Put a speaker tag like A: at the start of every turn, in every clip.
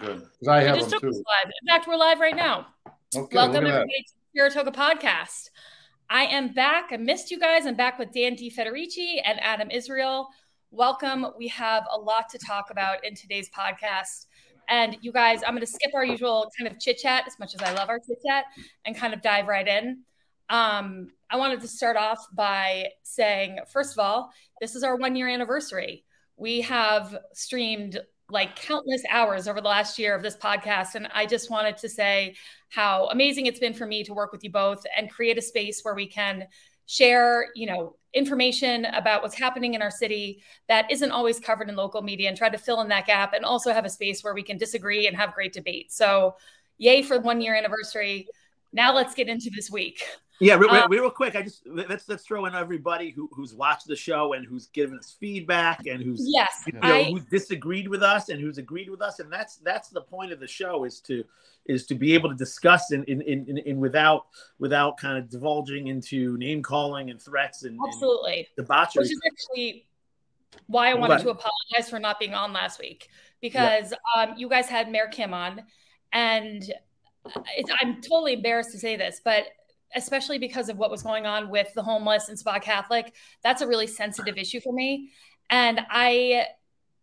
A: good. Because I have them too.
B: Live. In fact, we're live right now.
A: Okay,
B: Welcome everybody to the Saratoga podcast. I am back. I missed you guys. I'm back with Dan D. Federici and Adam Israel. Welcome. We have a lot to talk about in today's podcast. And you guys, I'm going to skip our usual kind of chit chat, as much as I love our chit chat, and kind of dive right in. Um, I wanted to start off by saying, first of all, this is our one year anniversary. We have streamed like countless hours over the last year of this podcast. And I just wanted to say how amazing it's been for me to work with you both and create a space where we can share, you know, information about what's happening in our city that isn't always covered in local media and try to fill in that gap and also have a space where we can disagree and have great debate. So yay for one year anniversary. Now let's get into this week.
C: Yeah, real, um, real, quick. I just let's let's throw in everybody who, who's watched the show and who's given us feedback and who's
B: yes,
C: you know, I, who's disagreed with us and who's agreed with us, and that's that's the point of the show is to is to be able to discuss in in, in, in without without kind of divulging into name calling and threats and
B: absolutely
C: and debauchery.
B: Which is actually why I wanted but, to apologize for not being on last week because yeah. um, you guys had Mayor Kim on, and it's, I'm totally embarrassed to say this, but especially because of what was going on with the homeless and Spa Catholic. That's a really sensitive issue for me. And I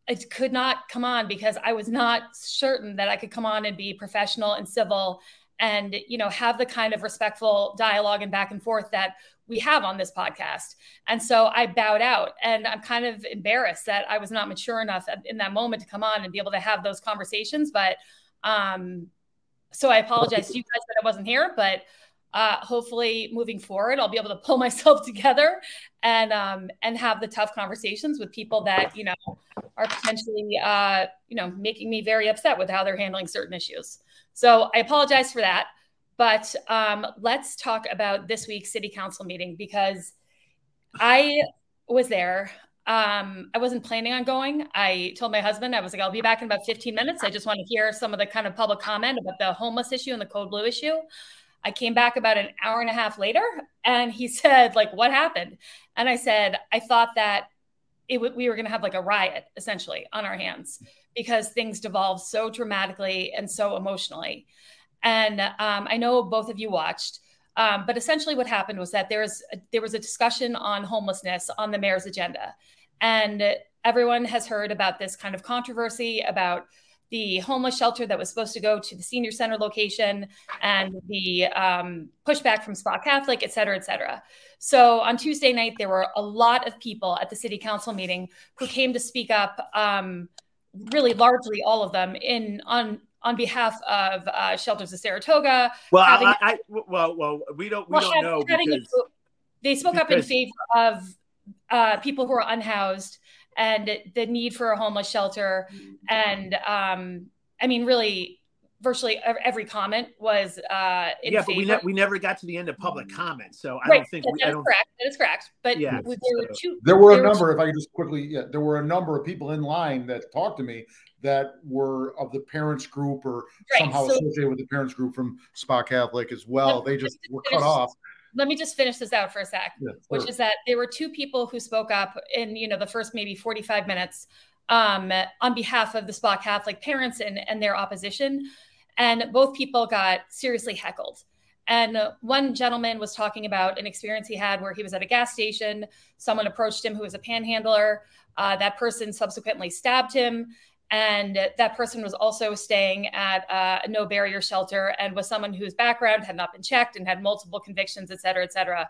B: it could not come on because I was not certain that I could come on and be professional and civil and you know have the kind of respectful dialogue and back and forth that we have on this podcast. And so I bowed out and I'm kind of embarrassed that I was not mature enough in that moment to come on and be able to have those conversations but um so I apologize to you guys that I wasn't here but uh, hopefully moving forward i'll be able to pull myself together and um, and have the tough conversations with people that you know are potentially uh, you know making me very upset with how they're handling certain issues so i apologize for that but um, let's talk about this week's city council meeting because i was there um, I wasn't planning on going. I told my husband, I was like, I'll be back in about 15 minutes. I just want to hear some of the kind of public comment about the homeless issue and the code blue issue. I came back about an hour and a half later and he said, like, what happened? And I said, I thought that it w- we were going to have like a riot essentially on our hands because things devolved so dramatically and so emotionally. And um, I know both of you watched, um, but essentially what happened was that there was a, there was a discussion on homelessness on the mayor's agenda, and everyone has heard about this kind of controversy about the homeless shelter that was supposed to go to the senior center location and the um, pushback from Spa Catholic, et cetera, et cetera. So on Tuesday night, there were a lot of people at the city council meeting who came to speak up, um, really largely all of them in on on behalf of uh, Shelters of Saratoga.
C: Well, having, I, I, well, well, we don't we well, don't know because,
B: they spoke up in favor of uh, people who are unhoused and the need for a homeless shelter. And um, I mean, really, virtually every comment was uh,
C: yeah,
B: but
C: we, ne- we never got to the end of public comment, so I
B: right.
C: don't think
B: that,
C: we,
B: that
C: I
B: is
C: don't,
B: correct. That is correct. But
C: yeah,
B: there were two.
A: There were a
B: there
A: number. Were, if I could just quickly, yeah, there were a number of people in line that talked to me that were of the parents group or right. somehow so, associated with the parents group from Spa Catholic as well. They just were cut off
B: let me just finish this out for a sec, yeah, which is that there were two people who spoke up in you know the first maybe 45 minutes um, on behalf of the Spa Catholic parents and, and their opposition. And both people got seriously heckled. And one gentleman was talking about an experience he had where he was at a gas station. Someone approached him who was a panhandler. Uh, that person subsequently stabbed him. And that person was also staying at a no barrier shelter and was someone whose background had not been checked and had multiple convictions, et cetera, et cetera.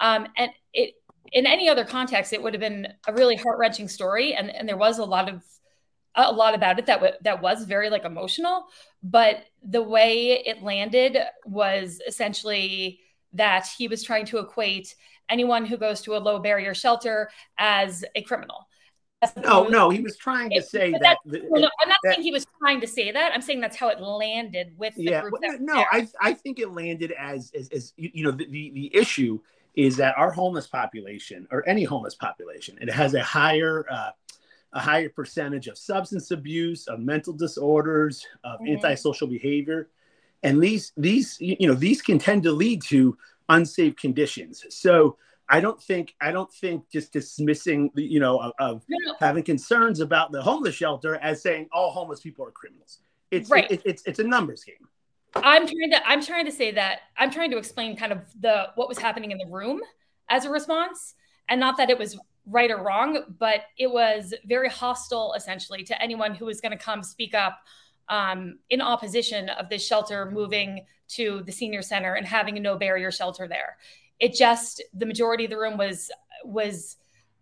B: Um, and it, in any other context, it would have been a really heart wrenching story. And, and there was a lot of, a lot about it that w- that was very like emotional, but the way it landed was essentially that he was trying to equate anyone who goes to a low barrier shelter as a criminal.
C: No, no, he was trying to say that. that
B: well, no, I'm not that, saying he was trying to say that. I'm saying that's how it landed with the
C: yeah,
B: group.
C: Well, no, I I think it landed as as, as you, you know the, the, the issue is that our homeless population or any homeless population it has a higher uh, a higher percentage of substance abuse, of mental disorders, of mm-hmm. antisocial behavior, and these these you know these can tend to lead to unsafe conditions. So I don't think I don't think just dismissing you know of, of having concerns about the homeless shelter as saying all homeless people are criminals. It's right. It, it's it's a numbers game.
B: I'm trying to I'm trying to say that I'm trying to explain kind of the what was happening in the room as a response, and not that it was right or wrong, but it was very hostile essentially to anyone who was going to come speak up um, in opposition of this shelter moving to the senior center and having a no barrier shelter there. It just the majority of the room was was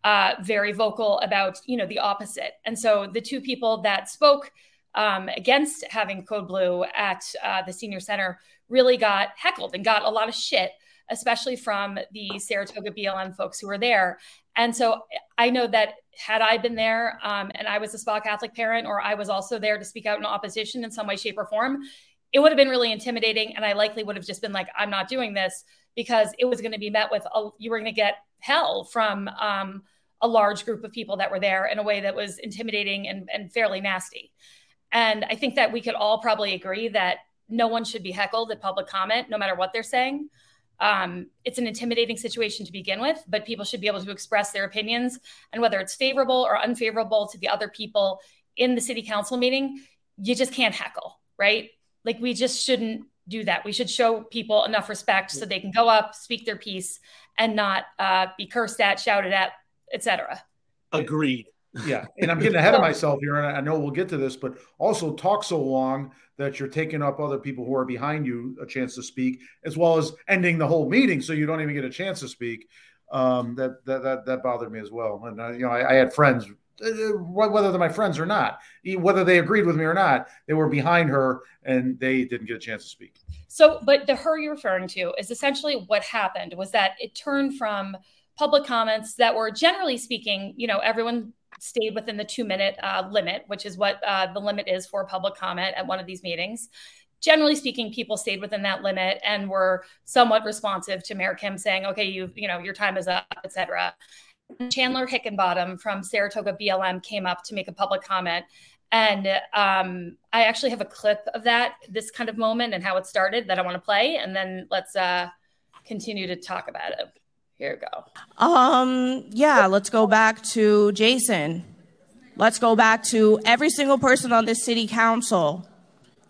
B: uh, very vocal about you know the opposite, and so the two people that spoke um, against having code blue at uh, the senior center really got heckled and got a lot of shit especially from the Saratoga BLM folks who were there. And so I know that had I been there um, and I was a Spa Catholic parent, or I was also there to speak out in opposition in some way, shape, or form, it would have been really intimidating. And I likely would have just been like, I'm not doing this because it was going to be met with, a, you were going to get hell from um, a large group of people that were there in a way that was intimidating and, and fairly nasty. And I think that we could all probably agree that no one should be heckled at public comment, no matter what they're saying. Um, it's an intimidating situation to begin with, but people should be able to express their opinions and whether it's favorable or unfavorable to the other people in the city council meeting, you just can't heckle, right? Like we just shouldn't do that. We should show people enough respect so they can go up, speak their piece, and not uh, be cursed at, shouted at, etc.
C: Agreed.
A: Yeah, and I'm getting ahead of myself here, and I know we'll get to this, but also talk so long that you're taking up other people who are behind you a chance to speak, as well as ending the whole meeting so you don't even get a chance to speak. Um, that, that that that bothered me as well. And uh, you know, I, I had friends, whether they're my friends or not, whether they agreed with me or not, they were behind her and they didn't get a chance to speak.
B: So, but the her you're referring to is essentially what happened was that it turned from public comments that were generally speaking, you know, everyone stayed within the two minute uh, limit, which is what uh, the limit is for public comment at one of these meetings. Generally speaking, people stayed within that limit and were somewhat responsive to Mayor Kim saying, "Okay, you you know your time is up," etc. Chandler Hickenbottom from Saratoga BLM came up to make a public comment, and um, I actually have a clip of that this kind of moment and how it started that I want to play, and then let's uh, continue to talk about it. Here we go.
D: Um, yeah, let's go back to Jason. Let's go back to every single person on this city council.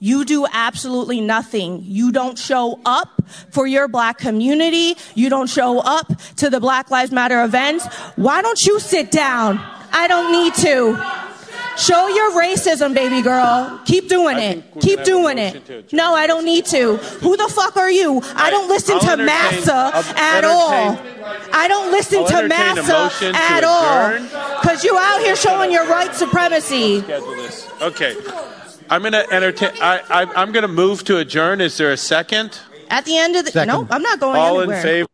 D: You do absolutely nothing. You don't show up for your black community. You don't show up to the Black Lives Matter events. Why don't you sit down? I don't need to. Show your racism, baby girl. Keep doing it. Keep doing it. No, I don't need to. Who the fuck are you? I don't listen to Massa at all. I don't listen to Massa at all. Because you out here showing your white supremacy.
E: Okay. I'm going to entertain. I, I, am going to move to adjourn. Is there a second?
D: At the end of the. No, I'm not going
E: all
D: anywhere.
E: in favor.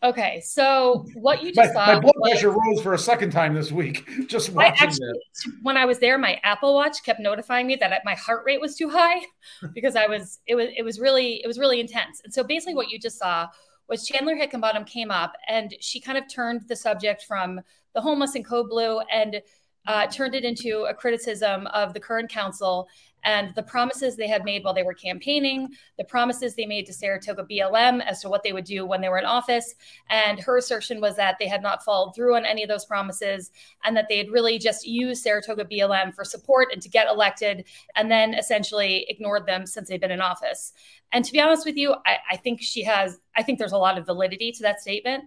B: Okay, so what you just
A: my,
B: saw.
A: My blood pressure rose for a second time this week. Just watching actually,
B: When I was there, my Apple Watch kept notifying me that my heart rate was too high because I was. It was. It was really. It was really intense. And so basically, what you just saw was Chandler Hickenbottom came up and she kind of turned the subject from the homeless and code blue and uh, turned it into a criticism of the current council and the promises they had made while they were campaigning, the promises they made to Saratoga BLM as to what they would do when they were in office. And her assertion was that they had not followed through on any of those promises and that they had really just used Saratoga BLM for support and to get elected, and then essentially ignored them since they've been in office. And to be honest with you, I, I think she has, I think there's a lot of validity to that statement.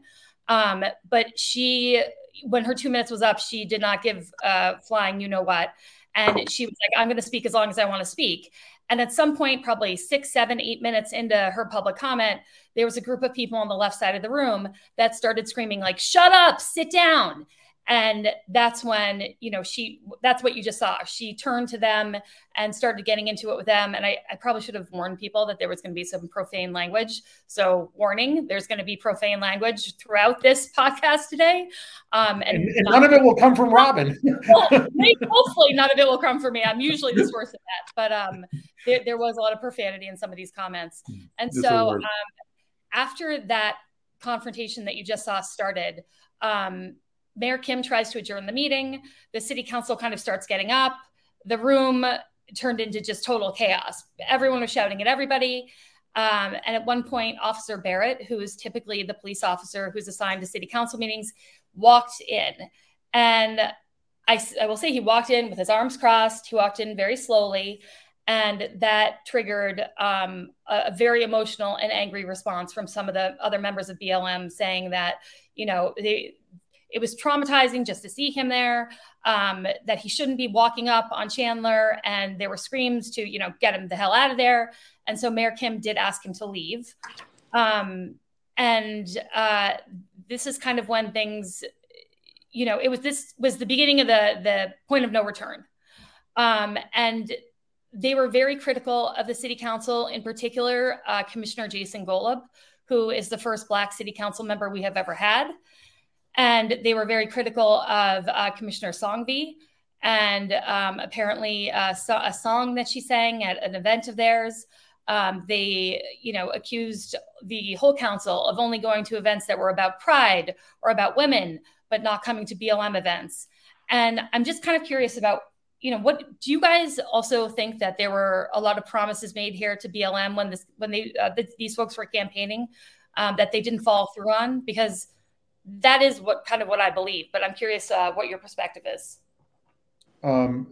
B: Um, but she, when her two minutes was up, she did not give uh, flying, you know what. And she was like, I'm going to speak as long as I want to speak. And at some point, probably six, seven, eight minutes into her public comment, there was a group of people on the left side of the room that started screaming, like, shut up, sit down and that's when you know she that's what you just saw. She turned to them and started getting into it with them. And i, I probably should have warned people that there was going to be some profane language. So warning there's going to be profane language throughout this podcast today.
A: Um, and, and, and none of it will come from robin.
B: well, hopefully none of it will come from me. I'm usually the source of that. But um, there, there, was a lot of profanity in some of these comments. And this so um, after that confrontation that you just saw started um, Mayor Kim tries to adjourn the meeting. The city council kind of starts getting up. The room turned into just total chaos. Everyone was shouting at everybody. Um, and at one point, Officer Barrett, who is typically the police officer who's assigned to city council meetings, walked in. And I, I will say he walked in with his arms crossed. He walked in very slowly, and that triggered um, a, a, very emotional and angry response from some of the other members of BLM, saying that you know they, it was traumatizing just to see him there. Um, that he shouldn't be walking up on Chandler, and there were screams to you know get him the hell out of there. And so Mayor Kim did ask him to leave. Um, and uh, this is kind of when things you know it was this was the beginning of the the point of no return um, and they were very critical of the city council in particular uh, commissioner jason golub who is the first black city council member we have ever had and they were very critical of uh, commissioner Sanghvi and um, apparently uh, a song that she sang at an event of theirs um, they, you know, accused the whole council of only going to events that were about pride or about women, but not coming to BLM events. And I'm just kind of curious about, you know, what do you guys also think that there were a lot of promises made here to BLM when this when they uh, these folks were campaigning um, that they didn't follow through on? Because that is what kind of what I believe. But I'm curious uh, what your perspective is.
A: Um,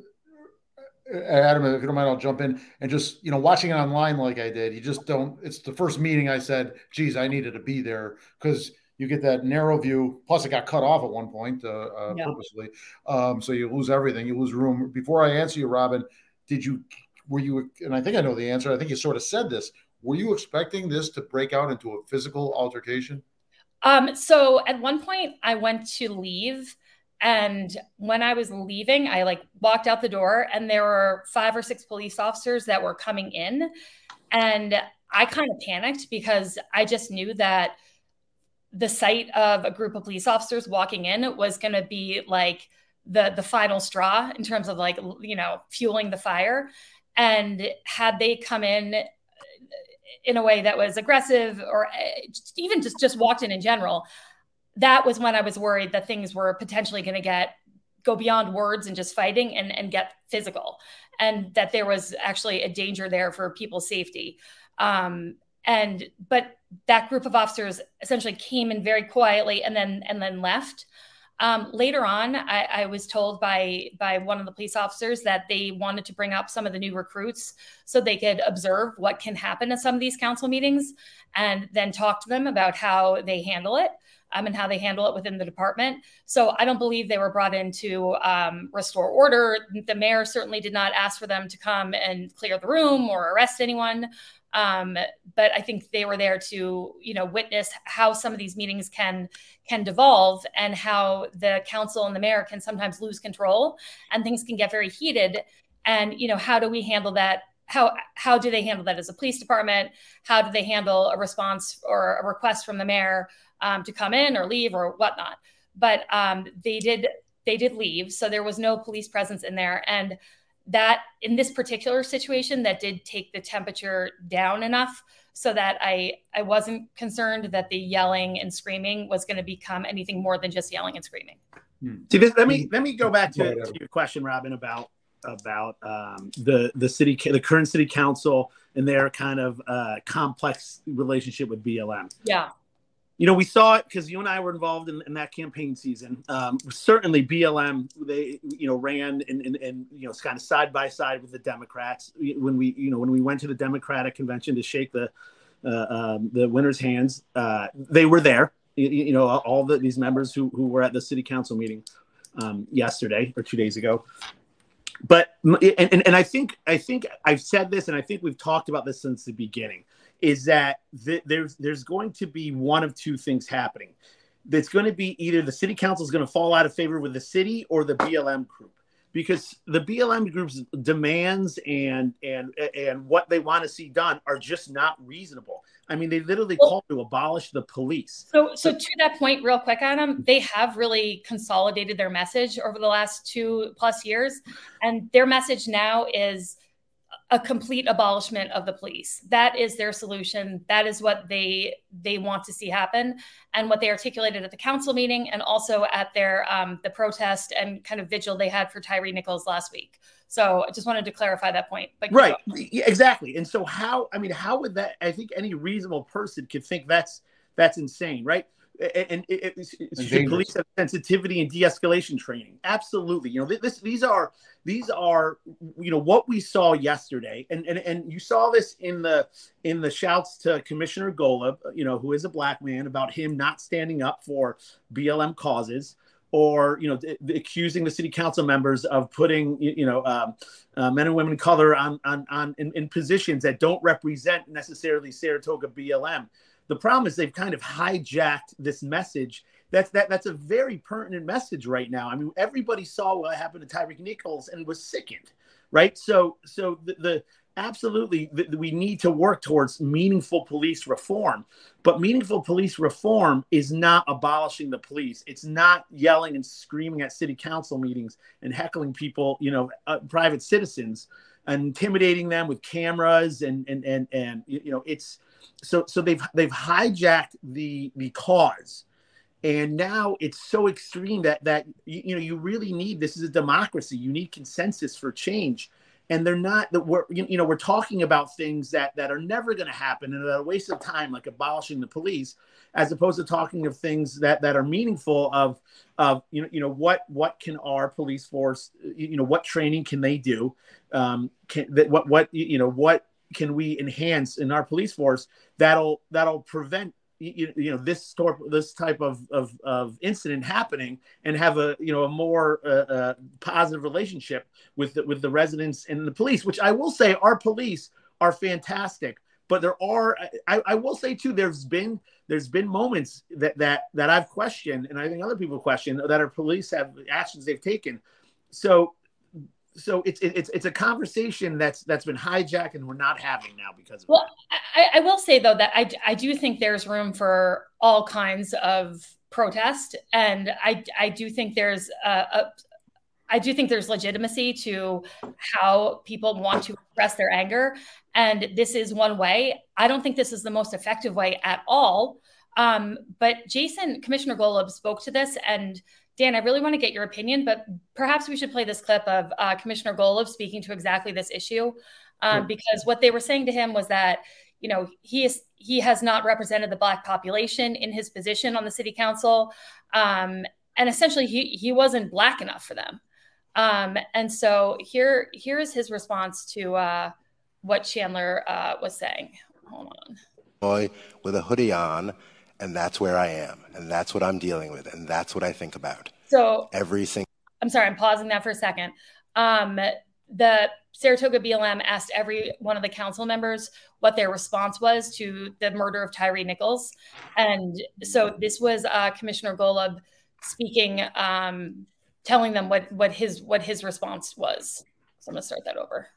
A: Adam, if you don't mind, I'll jump in and just you know watching it online like I did. You just don't. It's the first meeting I said, "Geez, I needed to be there," because you get that narrow view. Plus, it got cut off at one point uh, uh, yeah. purposely, um, so you lose everything. You lose room. Before I answer you, Robin, did you were you? And I think I know the answer. I think you sort of said this. Were you expecting this to break out into a physical altercation?
B: Um, so at one point, I went to leave and when I was leaving, I like walked out the door and there were five or six police officers that were coming in. And I kind of panicked because I just knew that the sight of a group of police officers walking in was going to be like the the final straw in terms of like you know fueling the fire and had they come in in a way that was aggressive or eh, even just just walked in in general that was when I was worried that things were potentially going to get go beyond words and just fighting and, and get physical. And that there was actually a danger there for people's safety. Um, and but that group of officers essentially came in very quietly and then and then left um, later on I, I, was told by by one of the police officers that they wanted to bring up some of the new recruits so they could observe what can happen at some of these council meetings and then talk to them about how they handle it um, and how they handle it within the department. So I don't believe they were brought in to um, restore order. The mayor certainly did not ask for them to come and clear the room or arrest anyone. Um, but I think they were there to, you know, witness how some of these meetings can can devolve and how the council and the mayor can sometimes lose control and things can get very heated. And you know, how do we handle that how how do they handle that as a police department how do they handle a response or a request from the mayor um, to come in or leave or whatnot. But um, they did they did leave, so there was no police presence in there, and that in this particular situation, that did take the temperature down enough so that I I wasn't concerned that the yelling and screaming was going to become anything more than just yelling and screaming.
C: Hmm. See, this, let me let me go back to, to your question, Robin, about about um, the the city the current city council and their kind of uh, complex relationship with BLM.
B: Yeah
C: you know, we saw it because you and I were involved in, in that campaign season. Um, certainly, BLM they you know ran and, and, you know kind of side by side with the Democrats when we you know when we went to the Democratic convention to shake the uh, um, the winners' hands. Uh, they were there. You, you, know, all the, these members who who were at the city council meeting um, yesterday or two days ago. But and, and, and I think I think I've said this, and I think we've talked about this since the beginning is that th- there's there's going to be one of two things happening. That's going to be either the city council is going to fall out of favor with the city or the BLM group because the BLM group's demands and and and what they want to see done are just not reasonable. I mean, they literally well, call to abolish the police.
B: So, so to that point, real quick, Adam, they have really consolidated their message over the last two plus years, and their message now is a complete abolishment of the police. That is their solution. That is what they they want to see happen. And what they articulated at the council meeting and also at their um, the protest and kind of vigil they had for Tyre Nichols last week. So i just wanted to clarify that point
C: but right. yeah, exactly. And so how i mean how would that i think any reasonable person could think that's that's insane right and, it, it, should police have sensitivity and de-escalation training? Absolutely. You know, this these are these are you know what we saw yesterday, and and and you saw this in the in the shouts to Commissioner Golub, you know, who is a black man, about him not standing up for BLM causes or you know accusing the city council members of putting you know um, uh, men and women of color on on, on in, in, positions that don't represent necessarily Saratoga BLM. The problem is they've kind of hijacked this message. That's that that's a very pertinent message right now. I mean, everybody saw what happened to Tyreek Nichols and was sickened, right? So so the, the absolutely we need to work towards meaningful police reform but meaningful police reform is not abolishing the police it's not yelling and screaming at city council meetings and heckling people you know uh, private citizens and intimidating them with cameras and and and and you know it's so so they've they've hijacked the the cause. And now it's so extreme that that you, you know you really need this is a democracy. You need consensus for change. And they're not that we're you know we're talking about things that that are never going to happen and are a waste of time like abolishing the police as opposed to talking of things that that are meaningful of of you know you know what what can our police force you know what training can they do? Um can that what what you know what can we enhance in our police force that'll that'll prevent you, you know this store this type of, of, of incident happening and have a you know a more uh, uh, positive relationship with the, with the residents and the police which i will say our police are fantastic but there are I, I will say too there's been there's been moments that that that i've questioned and i think other people question that our police have actions they've taken. So so it's it's it's a conversation that's that's been hijacked and we're not having now because
B: well I, I, will say though that I, I do think there's room for all kinds of protest and i i do think there's a, a I do think there's legitimacy to how people want to express their anger. And this is one way. I don't think this is the most effective way at all. Um, but Jason, Commissioner Golub spoke to this and Dan, I really want to get your opinion, but perhaps we should play this clip of uh, Commissioner Golub speaking to exactly this issue, um, sure. because what they were saying to him was that you know he is he has not represented the black population in his position on the city council, um, and essentially he he wasn't black enough for them. Um, and so here here's his response to uh, what Chandler uh, was saying. Hold on.
F: Boy with a hoodie on and that's where I am, and that's what I'm dealing with, and that's what I think about.
B: So
F: every single.
B: I'm sorry, I'm pausing that for a second. Um, the Saratoga BLM asked every one of the council members what their response was to the murder of Tyre Nichols, and so this was uh, Commissioner Golub speaking, um, telling them what what his what his response was. So I'm gonna start that over.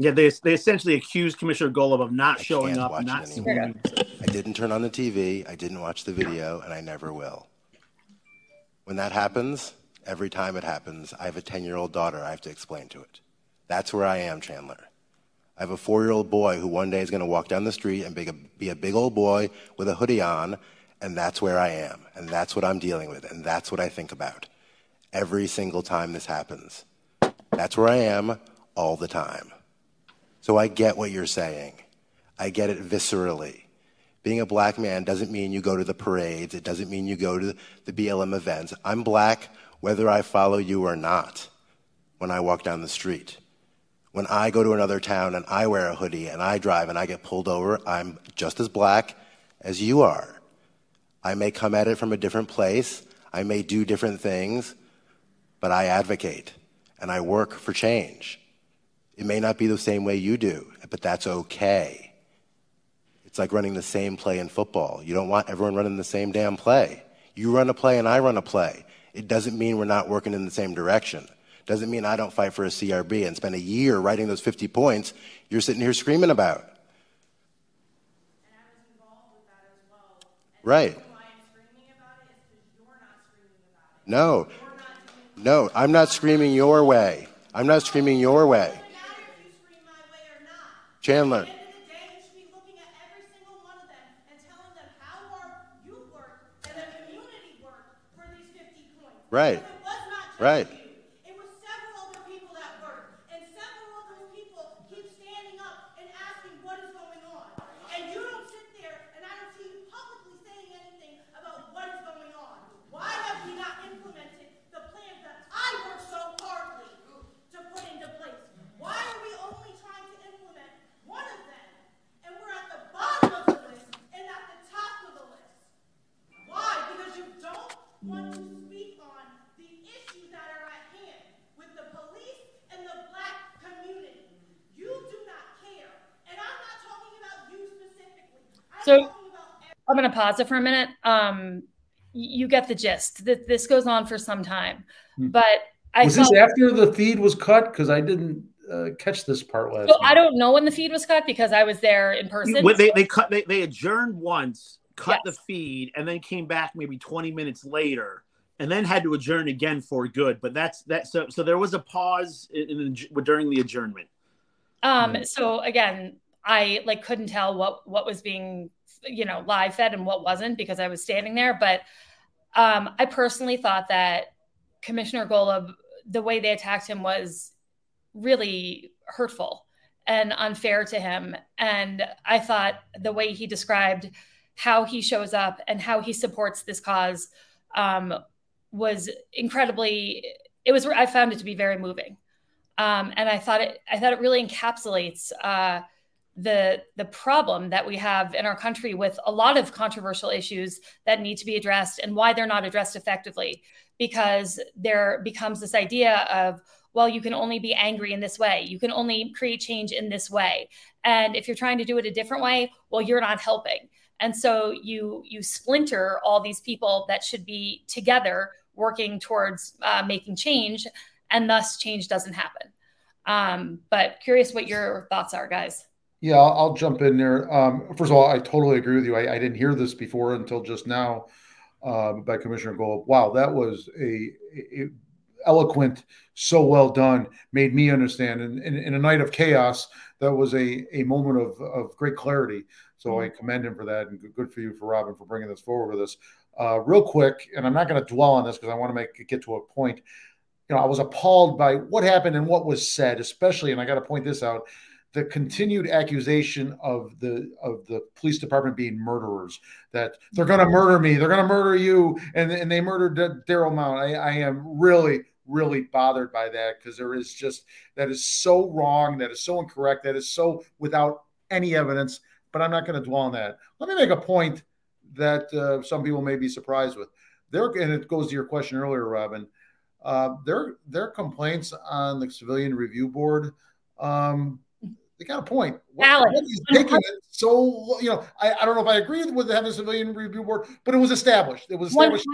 C: Yeah, they, they essentially accused Commissioner Golub of not I showing up, not seeing.
F: I didn't turn on the TV, I didn't watch the video, and I never will. When that happens, every time it happens, I have a 10 year old daughter I have to explain to it. That's where I am, Chandler. I have a four year old boy who one day is going to walk down the street and be a, be a big old boy with a hoodie on, and that's where I am, and that's what I'm dealing with, and that's what I think about every single time this happens. That's where I am all the time. So I get what you're saying. I get it viscerally. Being a black man doesn't mean you go to the parades. It doesn't mean you go to the BLM events. I'm black whether I follow you or not when I walk down the street. When I go to another town and I wear a hoodie and I drive and I get pulled over, I'm just as black as you are. I may come at it from a different place. I may do different things, but I advocate and I work for change. It may not be the same way you do, but that's okay. It's like running the same play in football. You don't want everyone running the same damn play. You run a play and I run a play. It doesn't mean we're not working in the same direction. Doesn't mean I don't fight for a CRB and spend a year writing those 50 points you're sitting here screaming about. Right. No. No, I'm not screaming your way. I'm not screaming your way. Chandler. Right. Right.
G: It was several other people that worked. And several of those people keep standing up and asking what is going on. And you don't sit
B: So I'm going to pause it for a minute. Um, you get the gist. That this goes on for some time, hmm. but I
A: was this after the feed was cut because I didn't uh, catch this part last.
B: So I don't know when the feed was cut because I was there in person.
C: When they they cut they, they adjourned once, cut yes. the feed, and then came back maybe 20 minutes later, and then had to adjourn again for good. But that's that. So so there was a pause in, in, during the adjournment.
B: Um. So again, I like couldn't tell what what was being you know live fed and what wasn't because I was standing there, but. Um, I personally thought that Commissioner Golub, the way they attacked him was really hurtful and unfair to him. And I thought the way he described how he shows up and how he supports this cause um, was incredibly. It was. I found it to be very moving, um, and I thought it. I thought it really encapsulates. Uh, the the problem that we have in our country with a lot of controversial issues that need to be addressed and why they're not addressed effectively. Because there becomes this idea of well you can only be angry in this way. You can only create change in this way. And if you're trying to do it a different way well you're not helping. And so you you splinter all these people that should be together working towards uh, making change and thus change doesn't happen. Um, but curious what your thoughts are guys
A: yeah i'll, I'll jump in there um, first of all i totally agree with you I, I didn't hear this before until just now uh, by Commissioner Golub. Wow, that was a, a, eloquent, so well done. Made me understand. And in, a night of chaos, that was a, a moment of, of great clarity. So I mm-hmm. commend him for that, and good for you for Robin for bringing this forward with us. Uh, real quick, and I'm not going to dwell on this because I want to make get to a point. You know, I was appalled by what happened and what was said, especially, and I got to point this out the continued accusation of the of the police department being murderers that they're going to murder me they're going to murder you and, and they murdered Darryl Mount. I, I am really really bothered by that because there is just that is so wrong that is so incorrect that is so without any evidence but i'm not going to dwell on that. Let me make a point that uh, some people may be surprised with. There and it goes to your question earlier robin uh, their their complaints on the civilian review board um, they got a point. What, what is taking it so? You know, I, I don't know if I agree with having a civilian review board, but it was established. It was established.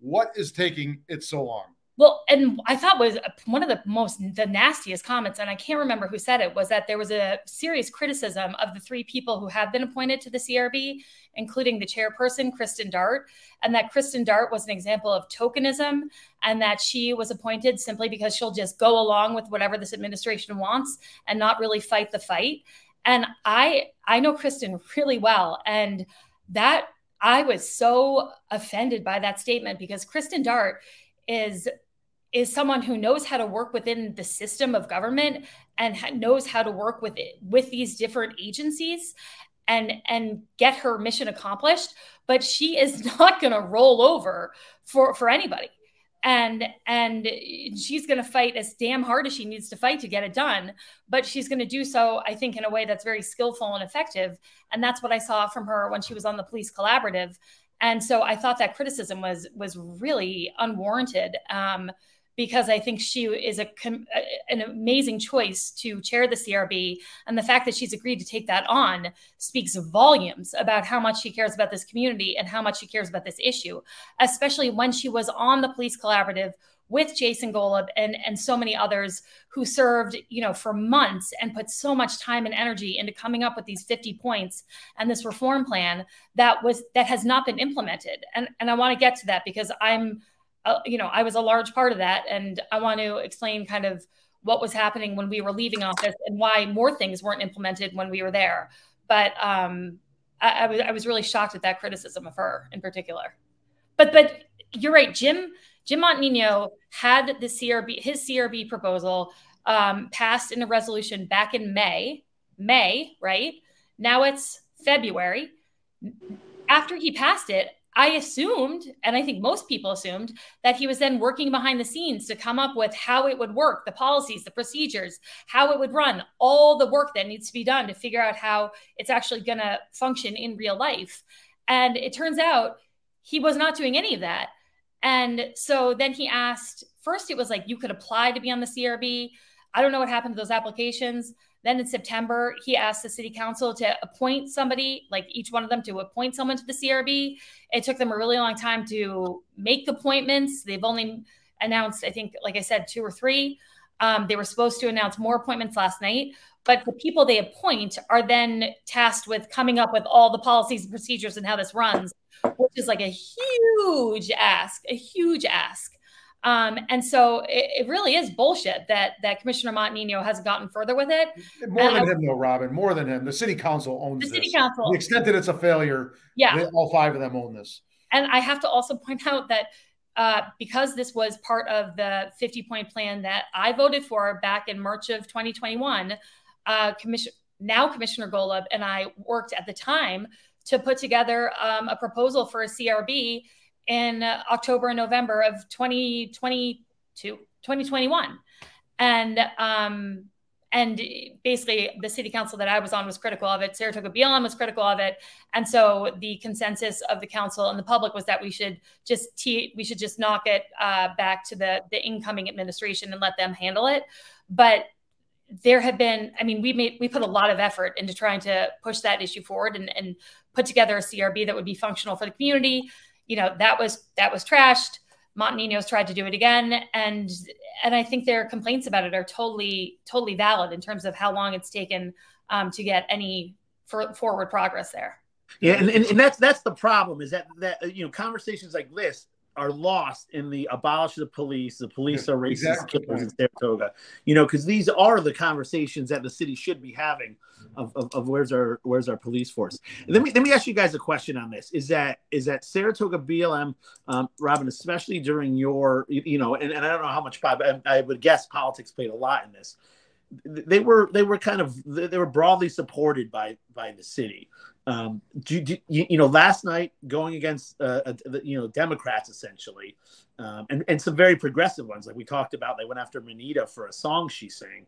A: What is taking it so long?
B: Well, and I thought was one of the most the nastiest comments, and I can't remember who said it, was that there was a serious criticism of the three people who have been appointed to the CRB, including the chairperson, Kristen Dart, and that Kristen Dart was an example of tokenism, and that she was appointed simply because she'll just go along with whatever this administration wants and not really fight the fight. And I I know Kristen really well, and that I was so offended by that statement because Kristen Dart is is someone who knows how to work within the system of government and ha- knows how to work with it with these different agencies and and get her mission accomplished but she is not going to roll over for for anybody. And and she's going to fight as damn hard as she needs to fight to get it done but she's going to do so i think in a way that's very skillful and effective. And that's what i saw from her when she was on the police collaborative and so I thought that criticism was was really unwarranted um, because I think she is a an amazing choice to chair the CRB, and the fact that she's agreed to take that on speaks volumes about how much she cares about this community and how much she cares about this issue, especially when she was on the police collaborative with Jason Golub and and so many others who served, you know, for months and put so much time and energy into coming up with these 50 points and this reform plan that was that has not been implemented. And and I want to get to that because I'm uh, you know, I was a large part of that and I want to explain kind of what was happening when we were leaving office and why more things weren't implemented when we were there. But um I, I was I was really shocked at that criticism of her in particular. But but you're right, Jim Jim Montagnino had the CRB, his CRB proposal um, passed in a resolution back in May. May, right? Now it's February. After he passed it, I assumed, and I think most people assumed, that he was then working behind the scenes to come up with how it would work, the policies, the procedures, how it would run, all the work that needs to be done to figure out how it's actually going to function in real life. And it turns out he was not doing any of that. And so then he asked first, it was like you could apply to be on the CRB. I don't know what happened to those applications. Then in September, he asked the city council to appoint somebody, like each one of them to appoint someone to the CRB. It took them a really long time to make appointments. They've only announced, I think, like I said, two or three. Um, they were supposed to announce more appointments last night, but the people they appoint are then tasked with coming up with all the policies and procedures and how this runs, which is like a huge ask, a huge ask. Um, and so it, it, really is bullshit that that Commissioner Montagnino hasn't gotten further with it.
A: More than I, him, though, Robin. More than him. The city council owns
B: the
A: this.
B: city council.
A: The extent that it's a failure,
B: yeah,
A: all five of them own this.
B: And I have to also point out that uh, because this was part of the 50 point plan that I voted for back in March of 2021, uh, Commission now Commissioner Golub and I worked at the time to put together um, a proposal for a CRB in uh, October and November of 2022, 2021. And um, and basically the city council that I was on was critical of it. Saratoga BLM was critical of it, and so the consensus of the council and the public was that we should just we should just knock it uh, back to the the incoming administration and let them handle it. But there have been, I mean, we made we put a lot of effort into trying to push that issue forward and, and put together a CRB that would be functional for the community you know that was that was trashed. Montagnino's tried to do it again, and and I think their complaints about it are totally totally valid in terms of how long it's taken um, to get any for, forward progress there.
C: Yeah, and, and, and that's that's the problem is that that you know conversations like this are lost in the abolish the police. The police are racist exactly. killers in Saratoga. You know, because these are the conversations that the city should be having of, of, of, where's our where's our police force. And let me let me ask you guys a question on this. Is that is that Saratoga BLM, um, Robin, especially during your you know, and, and I don't know how much I, I would guess politics played a lot in this. They were they were kind of they were broadly supported by by the city. Um, do, do, you, you, know, last night going against, uh, you know, Democrats essentially, um, and, and some very progressive ones, like we talked about, they went after Minita for a song she sang.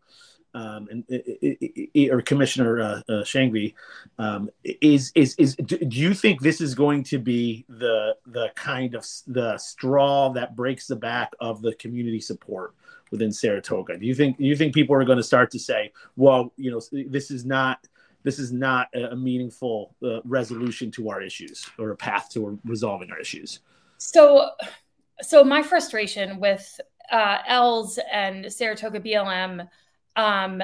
C: Um, and it, it, it, or Commissioner uh, uh, Sanghvi, um, is is is do, do, you think this is going to be the the kind of the straw that breaks the back of the community support within Saratoga? Do you think do you think people are going to start to say, well, you know, this is not this is not a, meaningful uh, resolution to our issues or a path to resolving our issues.
B: So, so my frustration with uh, ELS and Saratoga BLM um,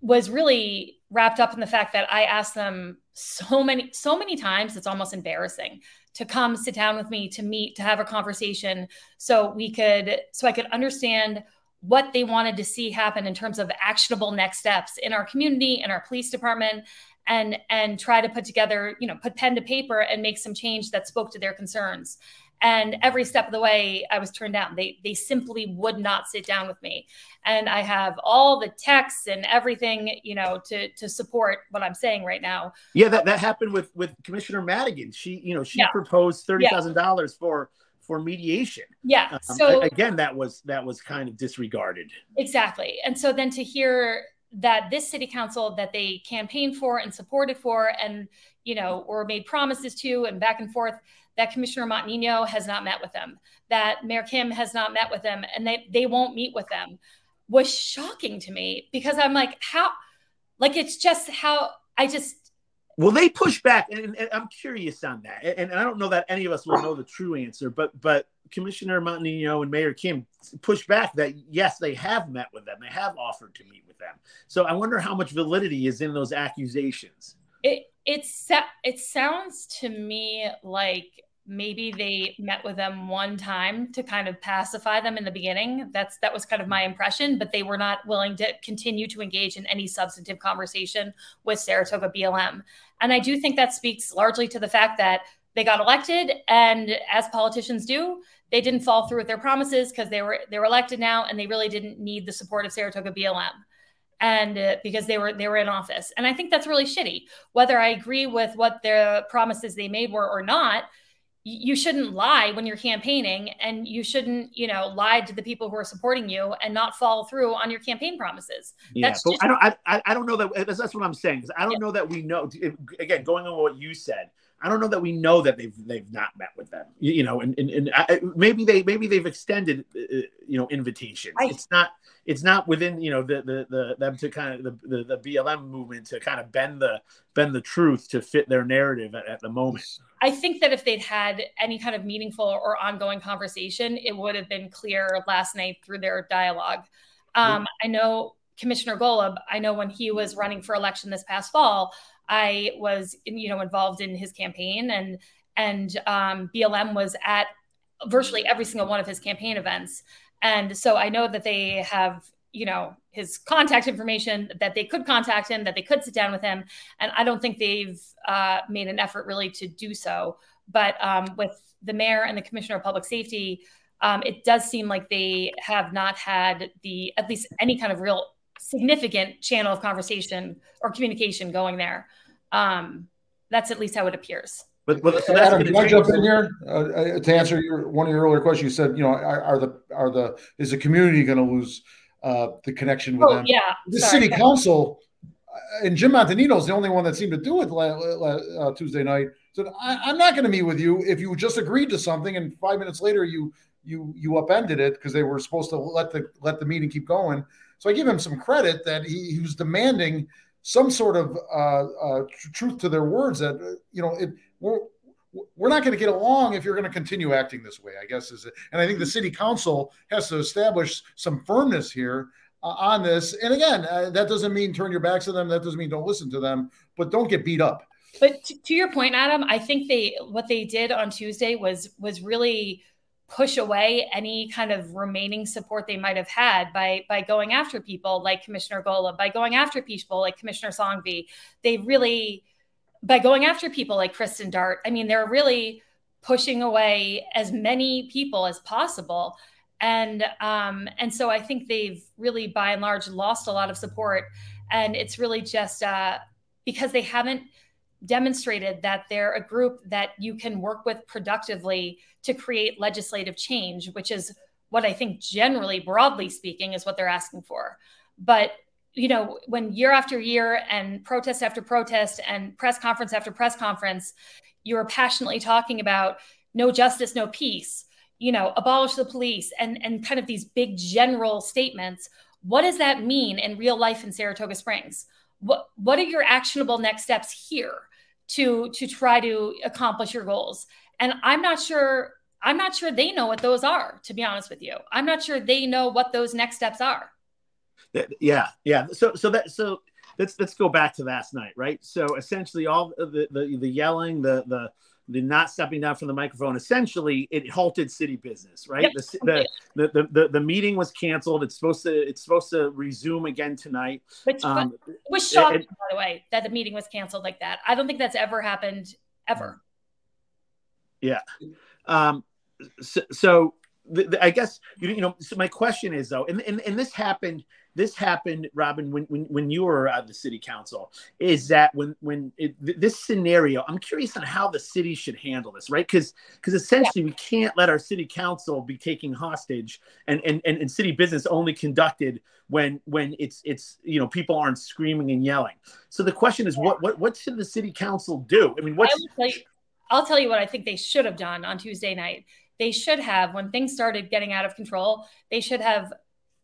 B: was really wrapped up in the fact that I asked them so many, so many times. It's almost embarrassing to come sit down with me to meet to have a conversation so we could so I could understand what they wanted to see happen in terms of actionable next steps in our community in our police department and and try to put together you know put pen to paper and make some change that spoke to their concerns. And every step of the way i was turned down. They they simply would not sit down with me. And i have all the texts and everything you know to to support what i'm saying right now.
C: Yeah that, that happened with with commissioner madigan. She you know she yeah. proposed $30000 yeah. for for mediation.
B: Yeah.
C: Um, so again, that was that was kind of disregarded.
B: Exactly. And so then to hear that this city council that they campaigned for and supported for and you know or made promises to and back and forth that commissioner montagnino has not met with them that mayor kim has not met with them and they, they won't meet with them was shocking to me because i'm like how like it's just how i just
C: Will they push back? And, and, I'm curious on that. And, and, I don't know that any of us will know the true answer, but but Commissioner Montagnino and Mayor Kim push back that yes, they have met with them. They have offered to meet with them. So I wonder how much validity is in those accusations.
B: It it's it sounds to me like maybe they met with them one time to kind of pacify them in the beginning. That's that was kind of my impression but they were not willing to continue to engage in any substantive conversation with Saratoga BLM and I do think that speaks largely to the fact that they got elected and as politicians do they didn't fall through with their promises because they were they were elected now and they really didn't need the support of Saratoga BLM and uh, because they were they were in office. And i think that's really shitty. Whether i agree with what the promises they made were or not you shouldn't lie when you're campaigning and you shouldn't you know lie to the people who are supporting you and not follow through on your campaign promises
C: yeah that's but just- i don't I, I don't know that that's what i'm saying because i don't yeah. know that we know again going on what you said I don't know that we know that they've they've not met with them. You, you know, and and, and I, maybe they maybe they've extended uh, uh you know invitations. I, it's not it's not within you know the the, the them to kind of the, the, the BLM movement to kind of bend the bend the truth to fit their narrative at, at the moment.
B: I think that if they'd had any kind of meaningful or ongoing conversation, it would have been clear last night through their dialogue. Um, I know Commissioner Golub. I know when he was running for election this past fall, I was you know involved in his campaign and and um, BLM was at virtually every single one of his campaign events. And so I know that they have, you know, his contact information, that they could contact him, that they could sit down with him. And I don't think they've uh, made an effort really to do so. But um, with the mayor and the commissioner of public safety, um, it does seem like they have not had the at least any kind of real significant channel of conversation or communication going there. Um, that's at least how it appears.
A: But, but so Adam, can I jump in here uh, uh, to answer your one of your earlier questions? You said, you know, are, are the are the is the community going to lose uh, the connection with
B: oh,
A: them?
B: Yeah,
A: the city council uh, and Jim Montagnino is the only one that seemed to do it uh, Tuesday night. Said, I, am not going to meet with you if you just agreed to something, and five minutes later you you you upended it because they were supposed to let the let the meeting keep going. So I give him some credit that he, he was demanding some sort of uh, uh, truth to their words that you know it we're we're not going to get along if you're going to continue acting this way. I guess is it, and I think the city council has to establish some firmness here uh, on this. And again, uh, that doesn't mean turn your backs to them. That doesn't mean don't listen to them, but don't get beat up.
B: But to, to your point, Adam, I think they what they did on Tuesday was was really push away any kind of remaining support they might have had by by going after people like Commissioner Golub, by going after people like Commissioner Sanghvi. They really by going after people like Kristen Dart, I mean, they're really pushing away as many people as possible. And um, and so I think they've really, by and large, lost a lot of support. And it's really just uh, because they haven't demonstrated that they're a group that you can work with productively to create legislative change, which is what I think generally, broadly speaking, is what they're asking for. But you know, when year after year and protest after protest and press conference after press conference, you are passionately talking about no justice, no peace, you know, abolish the police and, and kind of these big general statements. What does that mean in real life in Saratoga Springs? What, what are your actionable next steps here to, to try to accomplish your goals? And I'm not sure, I'm not sure they know what those are, to be honest with you. I'm not sure they know what those next steps are.
C: Yeah yeah. So so that so let's let's go back to last night right? So essentially all the the, the yelling the the the not stepping down from the microphone essentially it halted city business right? Yep. the, the, the, the, the meeting was canceled. It's supposed to it's supposed to resume again tonight.
B: Which um, was shocking by the way that the meeting was canceled like that. I don't think that's ever happened ever
C: yeah um so, so the, the, I guess you, you know. So my question is though, and, and and this happened this happened, Robin, when when, when you were at the city council, is that when when it, this scenario, I'm curious on how the city should handle this, right? Because because essentially yeah. we can't let our city council be taking hostage and, and and and city business only conducted when when it's it's you know people aren't screaming and yelling. So the question is, what what what should the city council do? I mean, what's
B: I I'll tell you what I think they should have done on Tuesday night. They should have, when things started getting out of control, they should have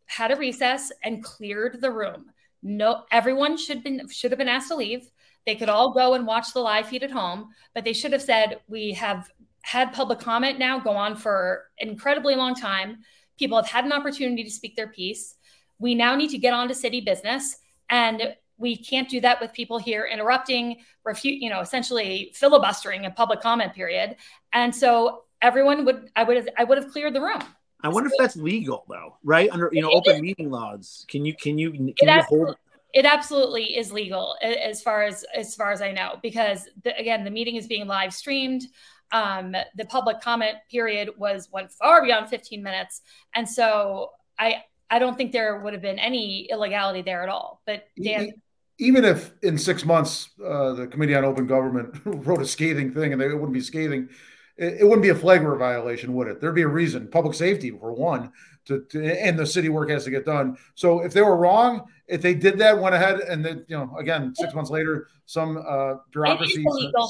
B: had a recess and cleared the room. No, everyone should been should have been asked to leave. They could all go and watch the live feed at home, but they should have said, "We have had public comment now go on for an incredibly long time. People have had an opportunity to speak their piece. We now need to get on to city business, and we can't do that with people here interrupting, refute, you know, essentially filibustering a public comment period. And so everyone would, I would, have, I would have cleared the room.
C: I wonder if that's legal though, right? Under you know open meeting laws, can you can you can you hold?
B: It absolutely is legal as far as as far as I know, because the, again, the meeting is being live streamed. Um, the public comment period was went far beyond 15 minutes, and so I I don't think there would have been any illegality there at all. But Dan.
A: Even if in six months uh, the Committee on Open Government wrote a scathing thing, and they, it wouldn't be scathing, it, it wouldn't be a flagrant violation, would it? There'd be a reason, public safety for one, to, to and the city work has to get done. So if they were wrong, if they did that, went ahead and then you know again six months later, some uh, bureaucracy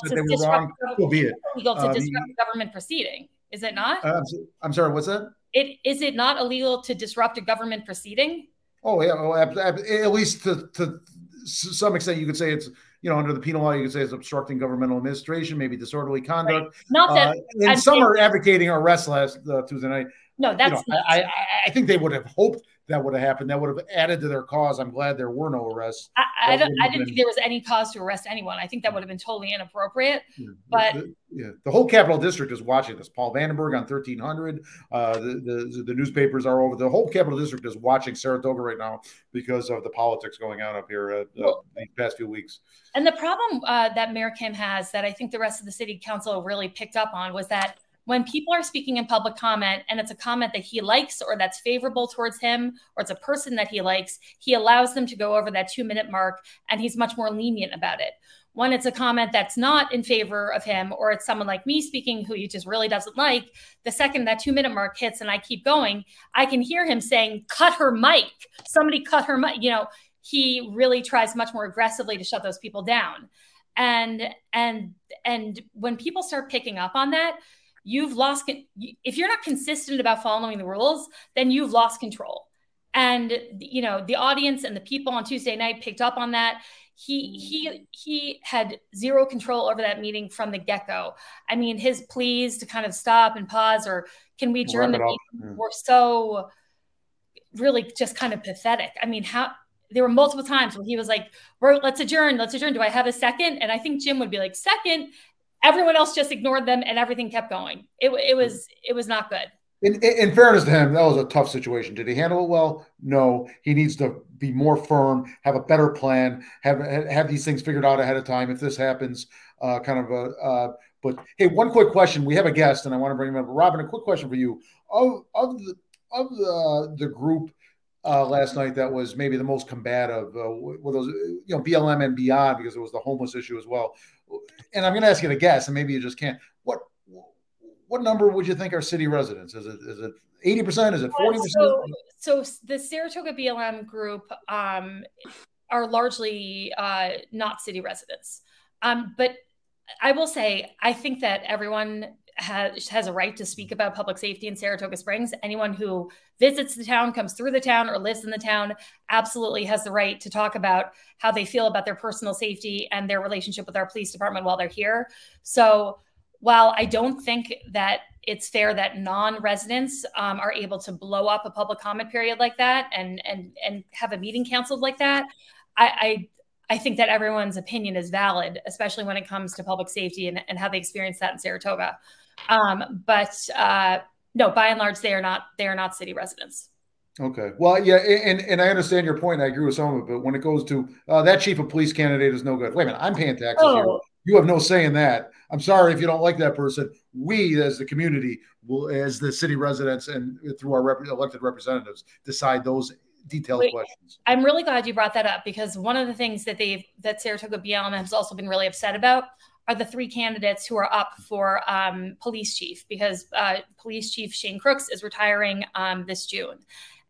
A: said they were wrong. Will be it.
B: Illegal to uh, disrupt uh, government proceeding, is it not?
A: Uh, I'm sorry. What's that?
B: It is it not illegal to disrupt a government proceeding?
A: Oh yeah, well, at least to to some extent, you could say it's you know, under the penal law, you could say it's obstructing governmental administration, maybe disorderly conduct. Right. Not that. Uh, and I'm some are advocating arrest last uh, Tuesday night.
B: No, that's.
A: You know, I, I, I, think they would have hoped that would have happened. That would have added to their cause. I'm glad there were no arrests.
B: I, I don't. I didn't been, think there was any cause to arrest anyone. I think that would have been totally inappropriate. Yeah, but
A: the, yeah, the whole Capital District is watching this. Paul Vandenburgh on 1300. Uh, the, the the newspapers are over. The whole Capital District is watching Saratoga right now because of the politics going on up here uh, well, these past few weeks.
B: And the problem uh, that Mayor Kim has that I think the rest of the city council really picked up on was that when people are speaking in public comment and it's a comment that he likes or that's favorable towards him or it's a person that he likes, he allows them to go over that two minute mark and he's much more lenient about it. When it's a comment that's not in favor of him or it's someone like me speaking who he just really doesn't like, the second that two minute mark hits and I keep going, I can hear him saying, cut her mic. Somebody cut her mic. You know, he really tries much more aggressively to shut those people down. And and and when people start picking up on that, you've lost if you're not consistent about following the rules then you've lost control. And you know the audience and the people on tuesday night picked up on that. He he he had zero control over that meeting from the get-go. I mean his pleas to kind of stop and pause or can we adjourn the meeting yeah. were so really just kind of pathetic. I mean how there were multiple times where he was like, let's adjourn, let's adjourn. Do I have a second? And I think Jim would be like, second everyone else just ignored them and everything kept going. It, it was it was not good.
A: In, in, fairness to him, that was a tough situation. Did he handle it well? No. He needs to be more firm, have a better plan, have have these things figured out ahead of time. If this happens, uh, kind of a. Uh, but hey, one quick question. We have a guest, and I want to bring him up. Robin, a quick question for you. Of of the of the the group uh, last night that was maybe the most combative, uh, with those you know BLM and beyond, because it was the homeless issue as well and I'm going to ask you to guess, and maybe you just can't. What what number would you think are city residents? Is it is it eighty percent? Is it forty percent?
B: So, so the Saratoga BLM group um, are largely uh, not city residents, um, but I will say I think that everyone has has a right to speak about public safety in Saratoga Springs. Anyone who visits the town, comes through the town, or lives in the town absolutely has the right to talk about how they feel about their personal safety and their relationship with our police department while they're here. So while I don't think that it's fair that non-residents um, are able to blow up a public comment period like that and and and have a meeting canceled like that, I, I I think that everyone's opinion is valid, especially when it comes to public safety and, and how they experience that in Saratoga. Um, but uh, no, by and large, they are not they are not city residents.
A: Okay. Well, yeah, and and I understand your point. I agree with some of it, but when it goes to uh, that chief of police candidate is no good. Wait a minute, I'm paying taxes oh. here. You have no say in that. I'm sorry if you don't like that person. We, as the community, will, as the city residents and through our rep- elected representatives, decide those detailed Wait, questions.
B: I'm really glad you brought that up because one of the things that they've that Saratoga BLM has also been really upset about are the three candidates who are up for um, police chief because uh, police chief Shane Crooks is retiring um, this June.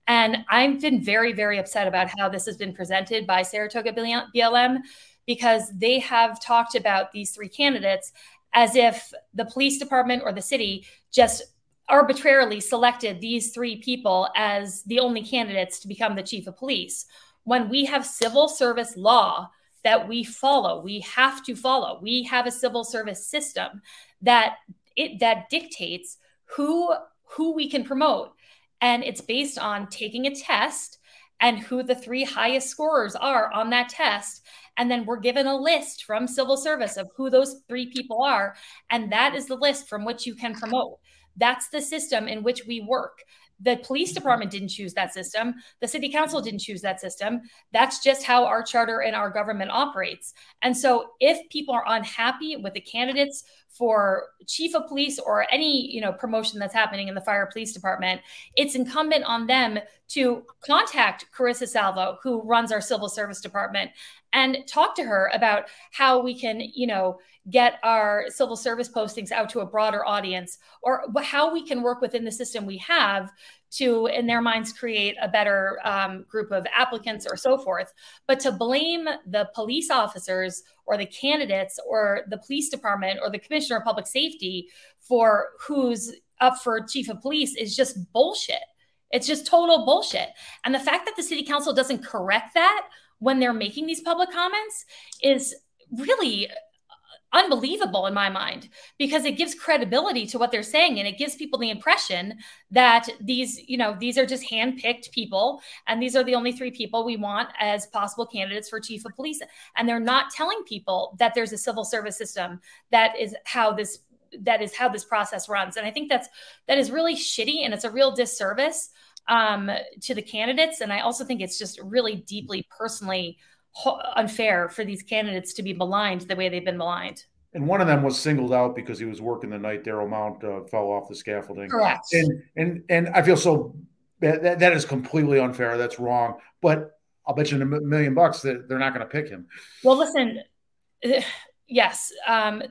B: And I've been very, very upset about how this has been presented by Saratoga BLM because they have talked about these three candidates as if the police department or the city just arbitrarily selected these three people as the only candidates to become the chief of police when we have civil service law that we follow. We have to follow. We have a civil service system that it that dictates who who we can promote. And it's based on taking a test and who the three highest scorers are on that test. And then we're given a list from civil service of who those three people are. And that is the list from which you can promote. That's the system in which we work the police department didn't choose that system. The city council didn't choose that system. That's just how our charter and our government operates. And so if people are unhappy with the candidates for chief of police or any, you know, promotion that's happening in the fire police department, it's incumbent on them to contact Carissa Salvo, who runs our civil service department, and talk to her about how we can, you know, get our civil service postings out to a broader audience or how we can work within the system we have to, in their minds, create a better um, group of applicants or so forth. But to blame the police officers or the candidates or the police department or the commissioner of public safety for who's up for chief of police is just bullshit. It's just total bullshit. And the fact that the city council doesn't correct that when they're making these public comments is really unbelievable in my mind because it gives credibility to what they're saying and it gives people the impression that these you know these are just hand-picked people and these are the only three people we want as possible candidates for chief of police. And they're not telling people that there's a civil service system that is how this that is how this process runs. And i think that's that is really shitty and it's a real disservice um, to the candidates. And i also think it's just really deeply personally unfair for these candidates to be maligned the way they've been maligned.
A: And one of them was singled out because he was working the night Darryl Mount uh, fell off the scaffolding.
B: Correct.
A: And and and I feel so that that is completely unfair. That's wrong. But I'll bet you a million bucks that they're not going to pick him.
B: Well, listen. Yes, um,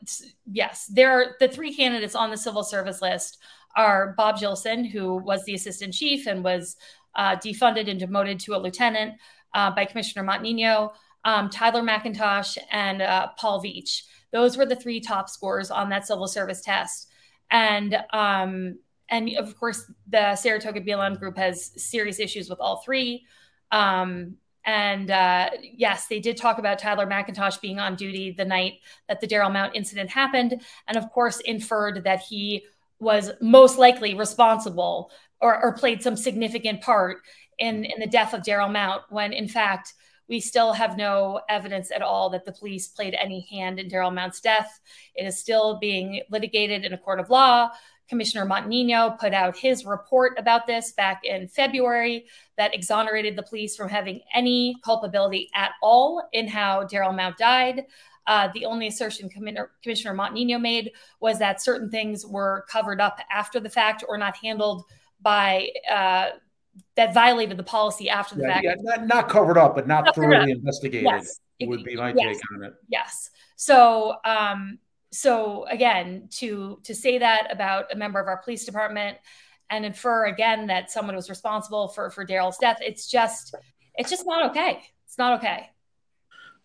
B: yes. There are the three candidates on the civil service list are Bob Gilson, who was the assistant chief and was uh, defunded and demoted to a lieutenant uh, by Commissioner Montagnino, um, Tyler McIntosh, and uh, Paul Veach. Those were the three top scores on that civil service test. And um, and of course, the Saratoga BLM group has serious issues with all three. Um, and uh, yes, they did talk about Tyler McIntosh being on duty the night that the Darryl Mount incident happened, and of course, inferred that he was most likely responsible or, or played some significant part in, in the death of Darryl Mount, when in fact, we still have no evidence at all that the police played any hand in Darryl Mount's death. It is still being litigated in a court of law. Commissioner Montagnino put out his report about this back in February that exonerated the police from having any culpability at all in how Darryl Mount died. Uh, the only assertion Commissioner, Commissioner Montagnino made was that certain things were covered up after the fact or not handled by uh, that violated the policy after the
A: yeah,
B: fact.
A: Yeah, not, not covered up, but not, not thoroughly investigated
B: yes.
A: would be my
B: yes.
A: take on it.
B: Yes. So, um, so again, to to say that about a member of our police department and infer again that someone was responsible for for Darryl's death, it's just it's just not okay. It's not okay.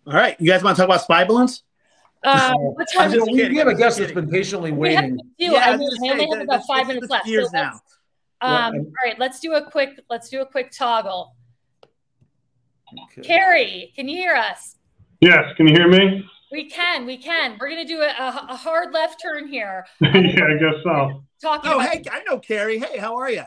C: All right, you guys want to talk about spy balloons?
B: Um,
A: we, we have a guest that's been patiently waiting.
B: Yeah, I, mean, I only have about five minutes left.
C: Years so now.
B: Um, all right, let's do a quick let's do a quick toggle. Okay. Carrie, can you hear us?
H: Yes, can you hear me?
B: We can, we can. We're gonna do a, a hard left turn here.
H: yeah, I guess so.
C: Talking. Oh, hey, I know Carrie. Hey, how are you?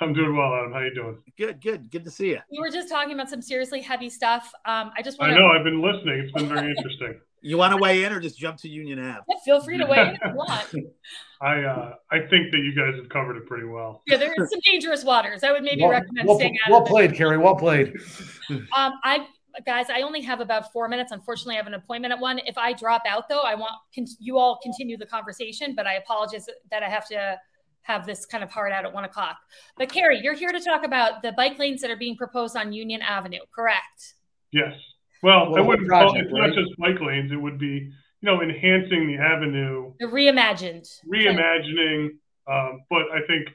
H: I'm doing well, Adam. How you doing?
C: Good, good, good to see you.
B: We were just talking about some seriously heavy stuff. Um, I just want.
H: I know. I've been listening. It's been very interesting.
C: You want to weigh in or just jump to Union Ave?
B: Yeah, feel free to weigh in if you want.
H: I uh, I think that you guys have covered it pretty well.
B: Yeah, there's some dangerous waters. I would maybe
A: well,
B: recommend
A: well,
B: staying out.
A: Well played, Carrie. Well played.
B: um, I guys, I only have about four minutes. Unfortunately, I have an appointment at one. If I drop out, though, I want con- you all continue the conversation. But I apologize that I have to have this kind of hard out at one o'clock. But Carrie, you're here to talk about the bike lanes that are being proposed on Union Avenue, correct?
H: Yes. Well, well I wouldn't call it, it's right? not just bike lanes. It would be you know, enhancing the avenue,
B: the reimagined,
H: reimagining. Um, but I think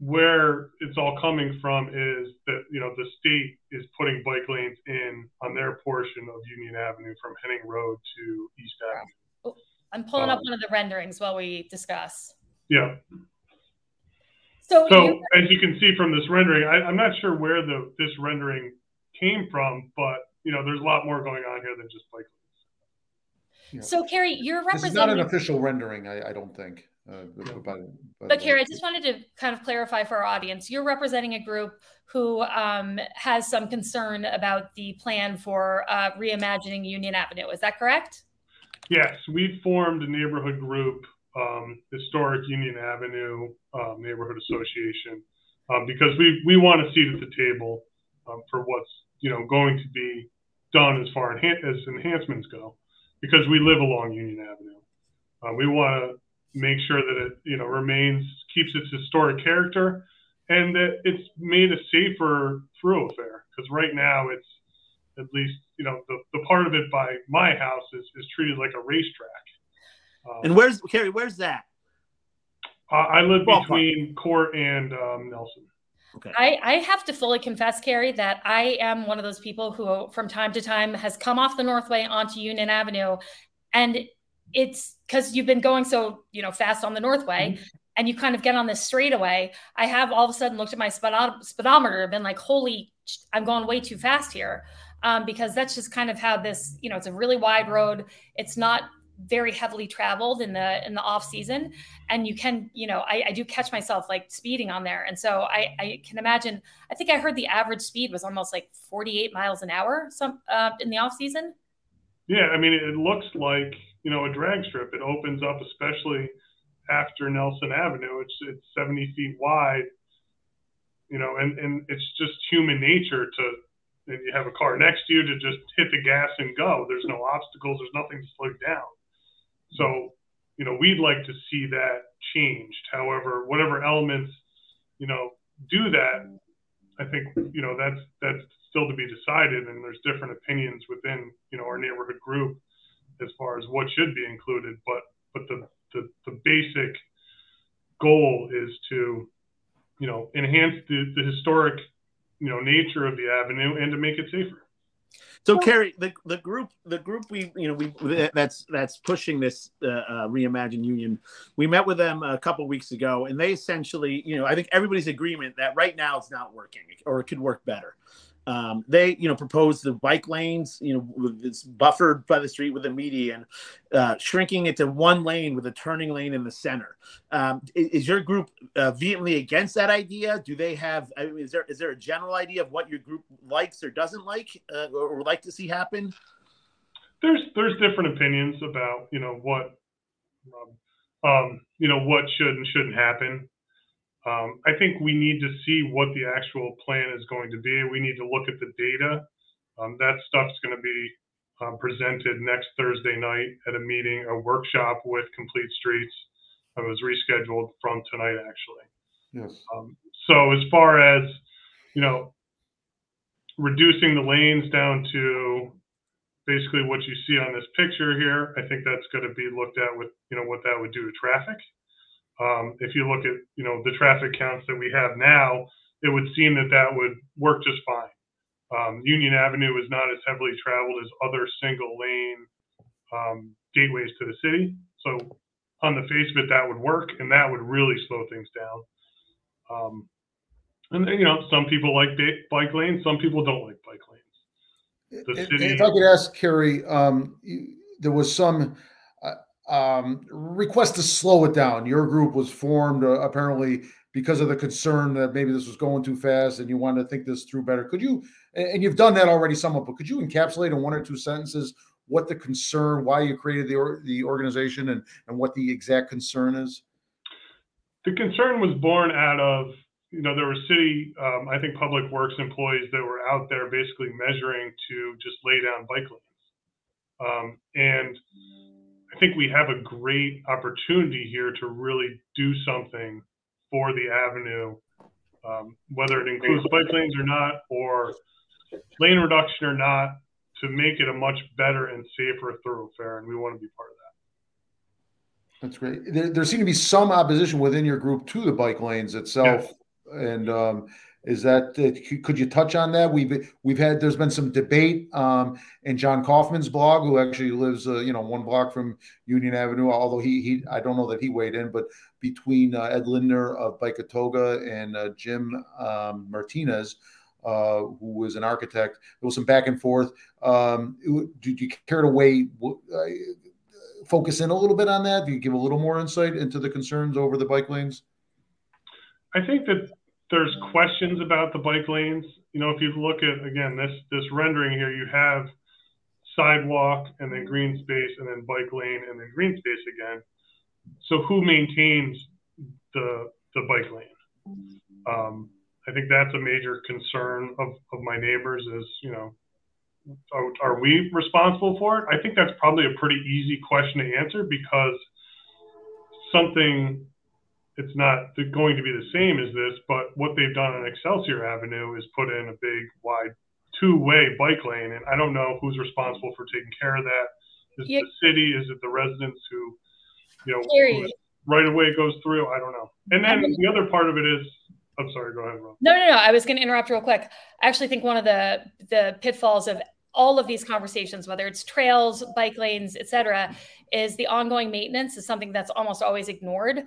H: where it's all coming from is that you know the state is putting bike lanes in on their portion of Union Avenue from Henning Road to East Avenue.
B: Oh, I'm pulling um, up one of the renderings while we discuss.
H: Yeah.
B: So,
H: so you- as you can see from this rendering, I, I'm not sure where the this rendering came from, but you know, there's a lot more going on here than just bike lanes.
B: So, Carrie, you're representing.
A: This is not an official rendering, I, I don't think. Uh,
B: but, by, by but Carrie, I just wanted to kind of clarify for our audience. You're representing a group who um, has some concern about the plan for uh, reimagining Union Avenue. Is that correct?
H: Yes, we formed a neighborhood group, um, Historic Union Avenue um, Neighborhood Association, um, because we we want a seat at the table um, for what's you know going to be done as far as enhancements go because we live along Union Avenue. Uh, we want to make sure that it, you know, remains keeps its historic character, and that it's made a safer thoroughfare. Because right now, it's at least you know the, the part of it by my house is, is treated like a racetrack.
C: Um, and where's Carrie? Where's that?
H: Uh, I live between Court and um, Nelson.
C: Okay.
B: I, I have to fully confess, Carrie, that I am one of those people who, from time to time, has come off the Northway onto Union Avenue, and it's because you've been going so you know fast on the Northway, mm-hmm. and you kind of get on this straightaway. I have all of a sudden looked at my speedometer and been like, "Holy, I'm going way too fast here," um, because that's just kind of how this. You know, it's a really wide road. It's not very heavily traveled in the in the off season. And you can you know I, I, do catch myself like speeding on there. And so I, I can imagine i think i heard the average speed was almost like 48 miles an hour some uh, in the off season.
H: Yeah i mean it looks like you know a drag strip. It opens up especially after nelson avenue. It's it's 70 feet wide you know and and it's just human nature to if you have a car next to you to just hit the gas and go. There's no obstacles. There's nothing to slow you down so, you know, we'd like to see that changed. However, whatever elements, you know, do that, I think, you know, that's that's still to be decided, and there's different opinions within, you know, our neighborhood group as far as what should be included. But but the the, the basic goal is to, you know, enhance the, the historic, you know, nature of the avenue and to make it safer.
C: So, Carrie, the the group the group we you know we that's that's pushing this uh, uh, reimagine union. We met with them a couple weeks ago, and they essentially you know I think everybody's agreement that right now it's not working or it could work better. Um, they, you know, proposed the bike lanes, you know, it's buffered by the street with a median, uh, shrinking it to one lane with a turning lane in the center. Um, is, your group uh, vehemently against that idea? Do they have? I mean, is there is there a general idea of what your group likes or doesn't like uh, or would like to see happen?
H: There's there's different opinions about you know what um, um you know what should and shouldn't happen. Um, I think we need to see what the actual plan is going to be. We need to look at the data. Um, that stuff's going to be um, presented next Thursday night at a meeting, a workshop with Complete Streets. It was rescheduled from tonight, actually.
A: Yes.
H: Um, so as far as you know, reducing the lanes down to basically what you see on this picture here, I think that's going to be looked at with you know what that would do to traffic. Um, if you look at you know the traffic counts that we have now, it would seem that that would work just fine. Um, Union Avenue is not as heavily traveled as other single lane um, gateways to the city. So on the face of it, that would work, and that would really slow things down. Um, and you know, some people like bike lanes, some people don't like bike lanes.
A: The city. If I could ask Carrie, um, there was some um, request to slow it down. Your group was formed uh, apparently because of the concern that maybe this was going too fast and you wanted to think this through better. Could you, and you've done that already somewhat, but could you encapsulate in one or two sentences what the concern, why you created the, or, the organization and, and what the exact concern is?
H: The concern was born out of, you know, there were city, um, I think public works employees that were out there basically measuring to just lay down bike lanes. Um, and think we have a great opportunity here to really do something for the avenue, um, whether it includes bike lanes or not, or lane reduction or not, to make it a much better and safer thoroughfare. And we want to be part of
A: that. That's great. There, there seemed to be some opposition within your group to the bike lanes itself. Yes. And um, is that uh, could you touch on that? We've we've had there's been some debate um, in John Kaufmann's blog, who actually lives uh, you know one block from Union Avenue. Although he he I don't know that he weighed in, but between uh, Ed Lindner of Bikeatoga and uh, Jim um, Martinez, uh, who was an architect, there was some back and forth. Um, did you care to weigh? Uh, focus in a little bit on that? Do you give a little more insight into the concerns over the bike lanes?
H: I think that there's questions about the bike lanes. You know, if you look at again this this rendering here, you have sidewalk and then green space and then bike lane and then green space again. So who maintains the the bike lane? Um, I think that's a major concern of, of my neighbors is, you know, are, are we responsible for it? I think that's probably a pretty easy question to answer because something it's not going to be the same as this, but what they've done on Excelsior Avenue is put in a big, wide, two-way bike lane, and I don't know who's responsible for taking care of that. Is yeah. it the city? Is it the residents who, you know, right away it goes through? I don't know. And then the other part of it is, I'm sorry. Go ahead, Rob.
B: No, no, no. I was going to interrupt real quick. I actually think one of the the pitfalls of all of these conversations, whether it's trails, bike lanes, et cetera, is the ongoing maintenance is something that's almost always ignored.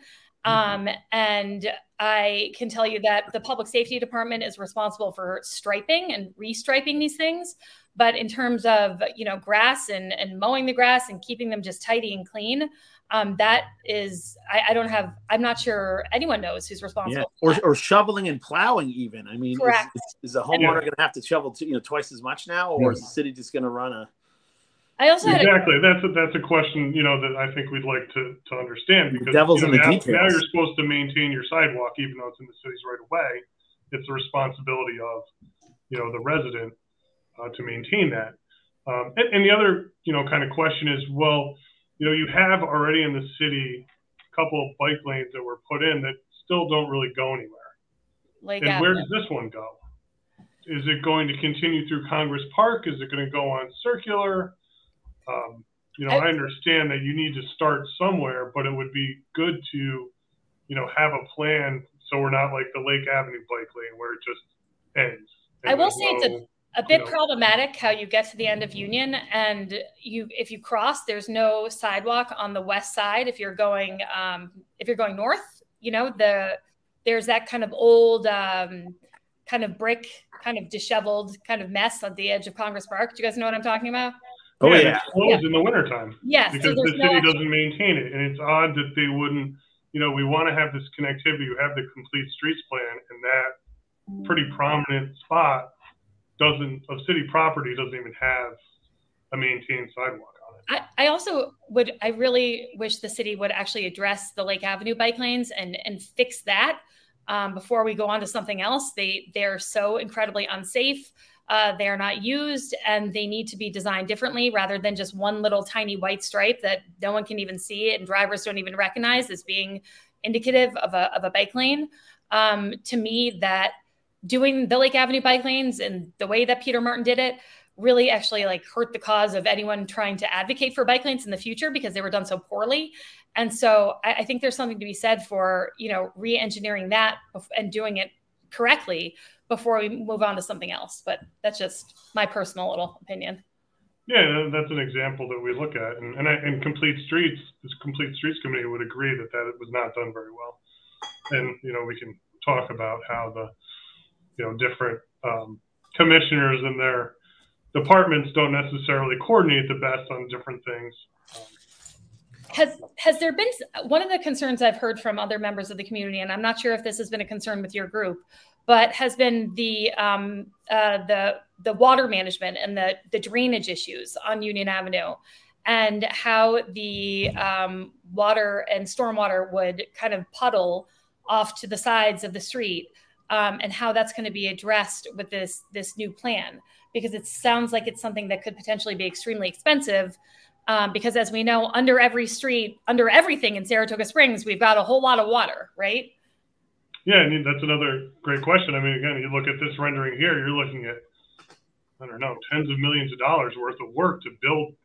B: Mm-hmm. Um, and I can tell you that the public safety department is responsible for striping and restriping these things. But in terms of you know grass and, and mowing the grass and keeping them just tidy and clean, um, that is I, I, don't have i'm not sure anyone knows who's responsible yeah.
C: or, or shoveling and plowing even i mean Correct. is, is, is the homeowner yeah. going to have to shovel to, you know twice as much now or is the city just going to run a
B: I also
H: exactly. A, that's a, that's a question you know that I think we'd like to to understand because
C: the devil's
H: you
C: know, in the
H: now,
C: details.
H: now you're supposed to maintain your sidewalk even though it's in the city's right away. It's the responsibility of you know the resident uh, to maintain that. Um, and, and, the other you know kind of question is well you know, you have already in the city a couple of bike lanes that were put in that still don't really go anywhere. Like and where does this one go? Is it going to continue through Congress Park? Is it going to go on circular? Um, you know, I, I understand that you need to start somewhere, but it would be good to, you know, have a plan so we're not like the Lake Avenue bike lane where it just ends.
B: I will say it's a a bit you know. problematic how you get to the end of Union and you if you cross there's no sidewalk on the west side if you're going um, if you're going north you know the there's that kind of old um, kind of brick kind of disheveled kind of mess at the edge of Congress Park do you guys know what I'm talking about
H: Oh yeah, yeah. it's closed yeah. in the wintertime.
B: Yes,
H: because so the city no doesn't maintain it, and it's odd that they wouldn't. You know, we want to have this connectivity. You have the complete streets plan, and that pretty prominent spot doesn't of city property doesn't even have a maintained sidewalk on it.
B: I, I also would I really wish the city would actually address the Lake Avenue bike lanes and and fix that um, before we go on to something else. They they're so incredibly unsafe. Uh, they are not used and they need to be designed differently rather than just one little tiny white stripe that no one can even see and drivers don't even recognize as being indicative of a, of a bike lane. Um, to me, that doing the Lake Avenue bike lanes and the way that Peter Martin did it really actually like hurt the cause of anyone trying to advocate for bike lanes in the future because they were done so poorly. And so I, I think there's something to be said for, you know, re-engineering that and doing it correctly before we move on to something else. But that's just my personal little opinion.
H: Yeah, that's an example that we look at, and and, and complete streets, this complete streets committee would agree that that was not done very well. And you know, we can talk about how the you know different um, commissioners and their departments don't necessarily coordinate the best on different things.
B: Has has there been one of the concerns I've heard from other members of the community, and I'm not sure if this has been a concern with your group, but has been the um, uh, the the water management and the the drainage issues on Union Avenue, and how the um, water and stormwater would kind of puddle off to the sides of the street um, and how that's going to be addressed with this this new plan. Because it sounds like it's something that could potentially be extremely expensive um, because as we know under every street under everything in saratoga springs we've got a whole lot of water right
H: yeah I mean, that's another great question i mean again you look at this rendering here you're looking at i don't know tens of millions of dollars worth of work to build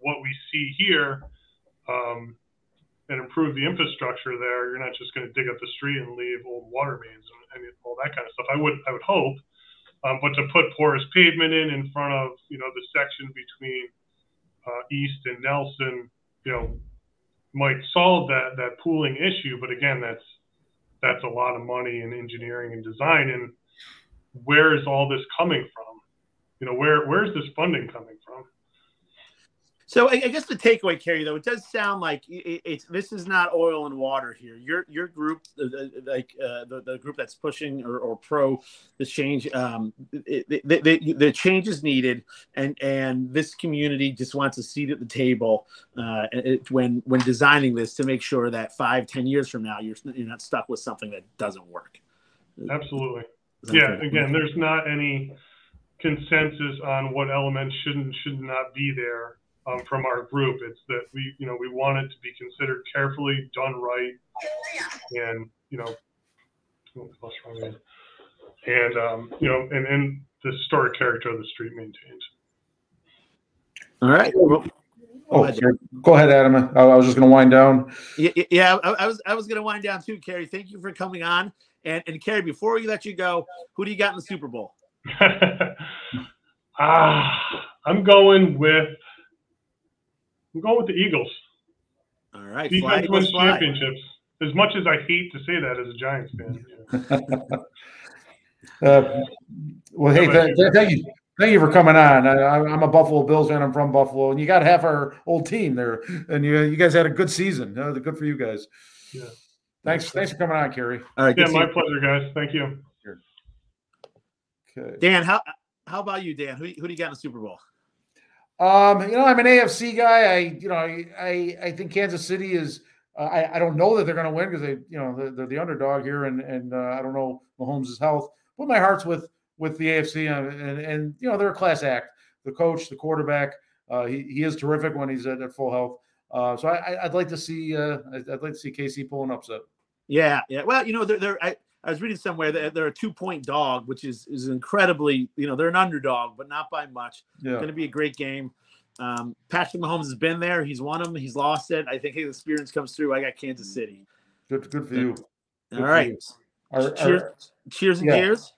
H: what we see here um, and improve the infrastructure there, you're not just going to dig up the street and leave old water mains and, and all that kind of stuff. I would I would hope, um, but to put porous pavement in in front of you know the section between uh, East and Nelson, you know, might solve that that pooling issue. But again, that's that's a lot of money in engineering and design. And where is all this coming from? You know, where where's this funding coming from?
C: So I, guess the takeaway, Carrie, though, it does sound like it, it's this is not oil and water here. Your your group, like uh, the the group that's pushing or, or pro this change, um, it, the, the, the change is needed, and and this community just wants a seat at the table uh, it, when when designing this to make sure that five ten years from now you're you're not stuck with something that doesn't work.
H: Absolutely. Yeah. Again, there's not any consensus on what elements should and should not be there um, from our group. It's that we, you know, we want it to be considered carefully, done right, and you know, and um, you know, and and the historic character of the street maintained.
C: All right. Well,
A: Oh, go ahead, Adam. I, I was just going to wind down.
C: Yeah, yeah I, I, was I was going to wind down too, Carrie. Thank you for coming on And and Kerry, before we let you go, who do you got in the Super Bowl?
H: ah, I'm going with I'm going with the Eagles.
C: All right,
H: Defense wins
C: fly.
H: championships. As much as I hate to say that as a Giants fan.
A: Uh, well, hey, th- th- thank you. Thank you for coming on. I, I- I'm a Buffalo Bills fan. I'm from Buffalo, and you got half our old team there, and you you guys had a good season. Uh, good for you guys.
H: Yeah.
A: Thanks, thanks for coming on, Kerry.
C: All right,
H: Yeah, my
C: you.
H: pleasure, guys. Thank you.
A: Okay.
C: Dan, how how about you, Dan? Who, who do you got in the Super Bowl?
A: Um, you know, I'm an AFC guy. I, you know, I, I, I think Kansas City is. Uh, I, I don't know that they're going to win because they, you know, they're, they're the underdog here, and and uh, I don't know Mahomes' health. But my heart's with with the AFC, uh, and and you know they're a class act. The coach, the quarterback, uh, he, he is terrific when he's at, at full health. Uh, so I, I'd like to see uh, I'd, I'd like to see KC pull an upset.
C: Yeah, yeah. Well, you know, they're, they're I, I was reading somewhere that they're a two point dog, which is is incredibly, you know, they're an underdog, but not by much.
A: Yeah.
C: Going to be a great game. Um, Patrick Mahomes has been there. He's won them. He's lost it. I think his experience comes through. I got Kansas City.
A: Good, good for you. Good
C: All
A: for
C: right.
A: you. Are-
C: cheers,
A: are-
C: cheers and
A: yeah.
C: gears.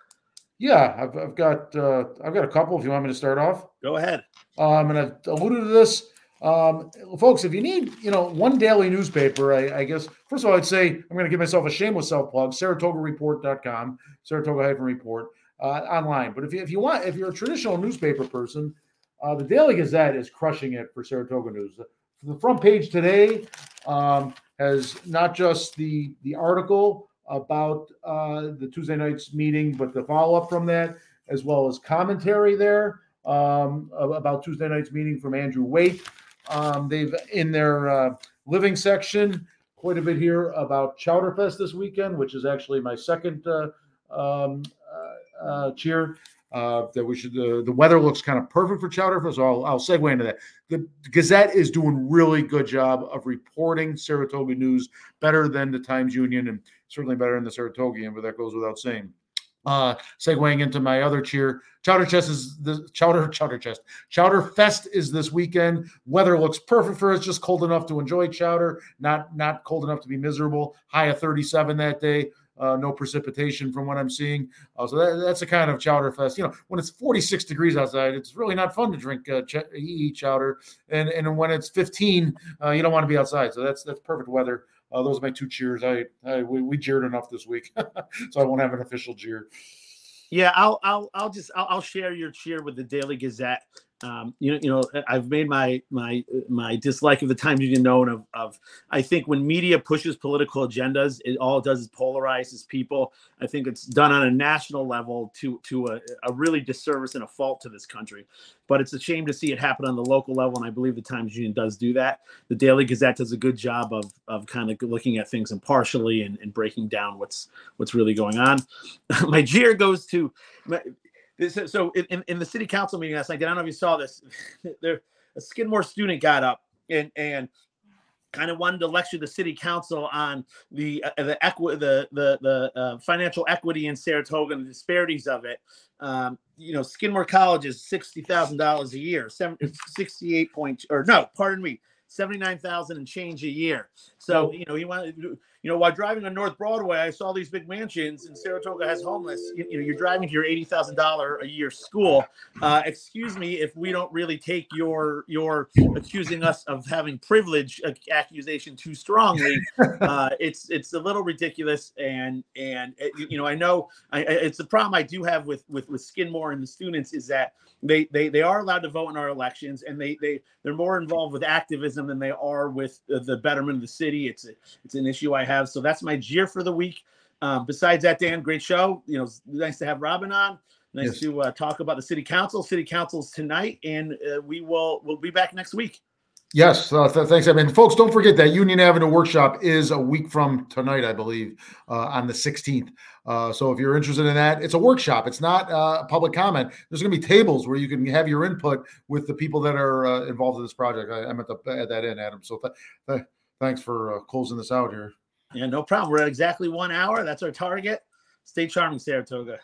A: yeah, I've, I've got uh, I've got a couple. If you want me to start off.
C: Go ahead.
A: Um, and I've alluded to this, um, folks. If you need, you know, one daily newspaper, I, I guess first of all, I'd say I'm going to give myself a shameless self plug: SaratogaReport.com, Saratoga-report uh, online. But if you if you want, if you're a traditional newspaper person, uh, the Daily Gazette is crushing it for Saratoga News. The front page today um, has not just the the article about uh, the Tuesday night's meeting, but the follow up from that, as well as commentary there um, about Tuesday night's meeting from Andrew Waite. Um, they've in their uh, living section quite a bit here about Chowderfest this weekend, which is actually my second uh, um, uh, uh, cheer. Uh, that we should. The weather looks kind of perfect for Chowderfest, so I'll, I'll segue into that. The Gazette is doing really good job of reporting Saratoga news better than the Times Union, and certainly better than the Saratogian, but that goes without saying. Uh, segueing into my other cheer, Chowder Chest is the Chowder Chowder Chest. Chowder Fest is this weekend. Weather looks perfect for us, just cold enough to enjoy chowder, not not cold enough to be miserable. High of 37 that day. Uh, no precipitation from what I'm seeing. Uh, so that, that's a kind of chowder fest. You know, when it's 46 degrees outside, it's really not fun to drink uh, ch- chowder. And and when it's 15, uh, you don't want to be outside. So that's that's perfect weather. Uh, those are my two cheers. I, I we, we jeered enough this week, so I won't have an official jeer.
C: Yeah, I'll I'll I'll just I'll, I'll share your cheer with the Daily Gazette. Um, you know, you know, I've made my my my dislike of the Times Union known of of I think when media pushes political agendas, it all does is polarizes people. I think it's done on a national level to to a, a really disservice and a fault to this country. But it's a shame to see it happen on the local level, and I believe the Times Union does do that. The Daily Gazette does a good job of of kind of looking at things impartially and, and breaking down what's what's really going on. my jeer goes to so in, in, the city council meeting last night, I don't know if you saw this. there, a Skidmore student got up and and kind of wanted to lecture the city council on the uh, the equi- the the the uh, financial equity in Saratoga and the disparities of it. Um, you know, Skidmore College is sixty thousand dollars a year, seven, sixty-eight point or no, pardon me, seventy-nine thousand and change a year. So you know, he wanted, you know, while driving on North Broadway, I saw these big mansions, and Saratoga has homeless. You, you know, you're driving to your eighty thousand dollar a year school. Uh, excuse me if we don't really take your your accusing us of having privilege accusation too strongly. Uh, it's it's a little ridiculous, and and uh, you, know, I know I, it's the problem I do have with with with Skidmore and the students is that they they they are allowed to vote in our elections, and they they they're more involved with activism than they are with the, the betterment of the city. It's a, it's an issue I have. So that's my jeer for the week. Um, besides that, Dan, great show. You know, nice to have Robin on. Nice
A: Yes.
C: to uh, talk about the city council. City council's tonight, and uh, we will we'll be back next week.
A: Yes, uh, th- thanks, Evan. Folks, don't forget that Union Avenue workshop is a week from tonight, I believe, uh, on the 16th. Uh, so if you're interested in that, it's a workshop. It's not uh, public comment. There's going to be tables where you can have your input with the people that are uh, involved in this project. I, I meant to add that in, Adam. So th- th- thanks for uh, closing this out here.
C: Yeah, no problem. We're at exactly one hour. That's our target. Stay charming, Saratoga.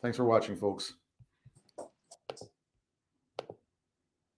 A: Thanks for watching, folks.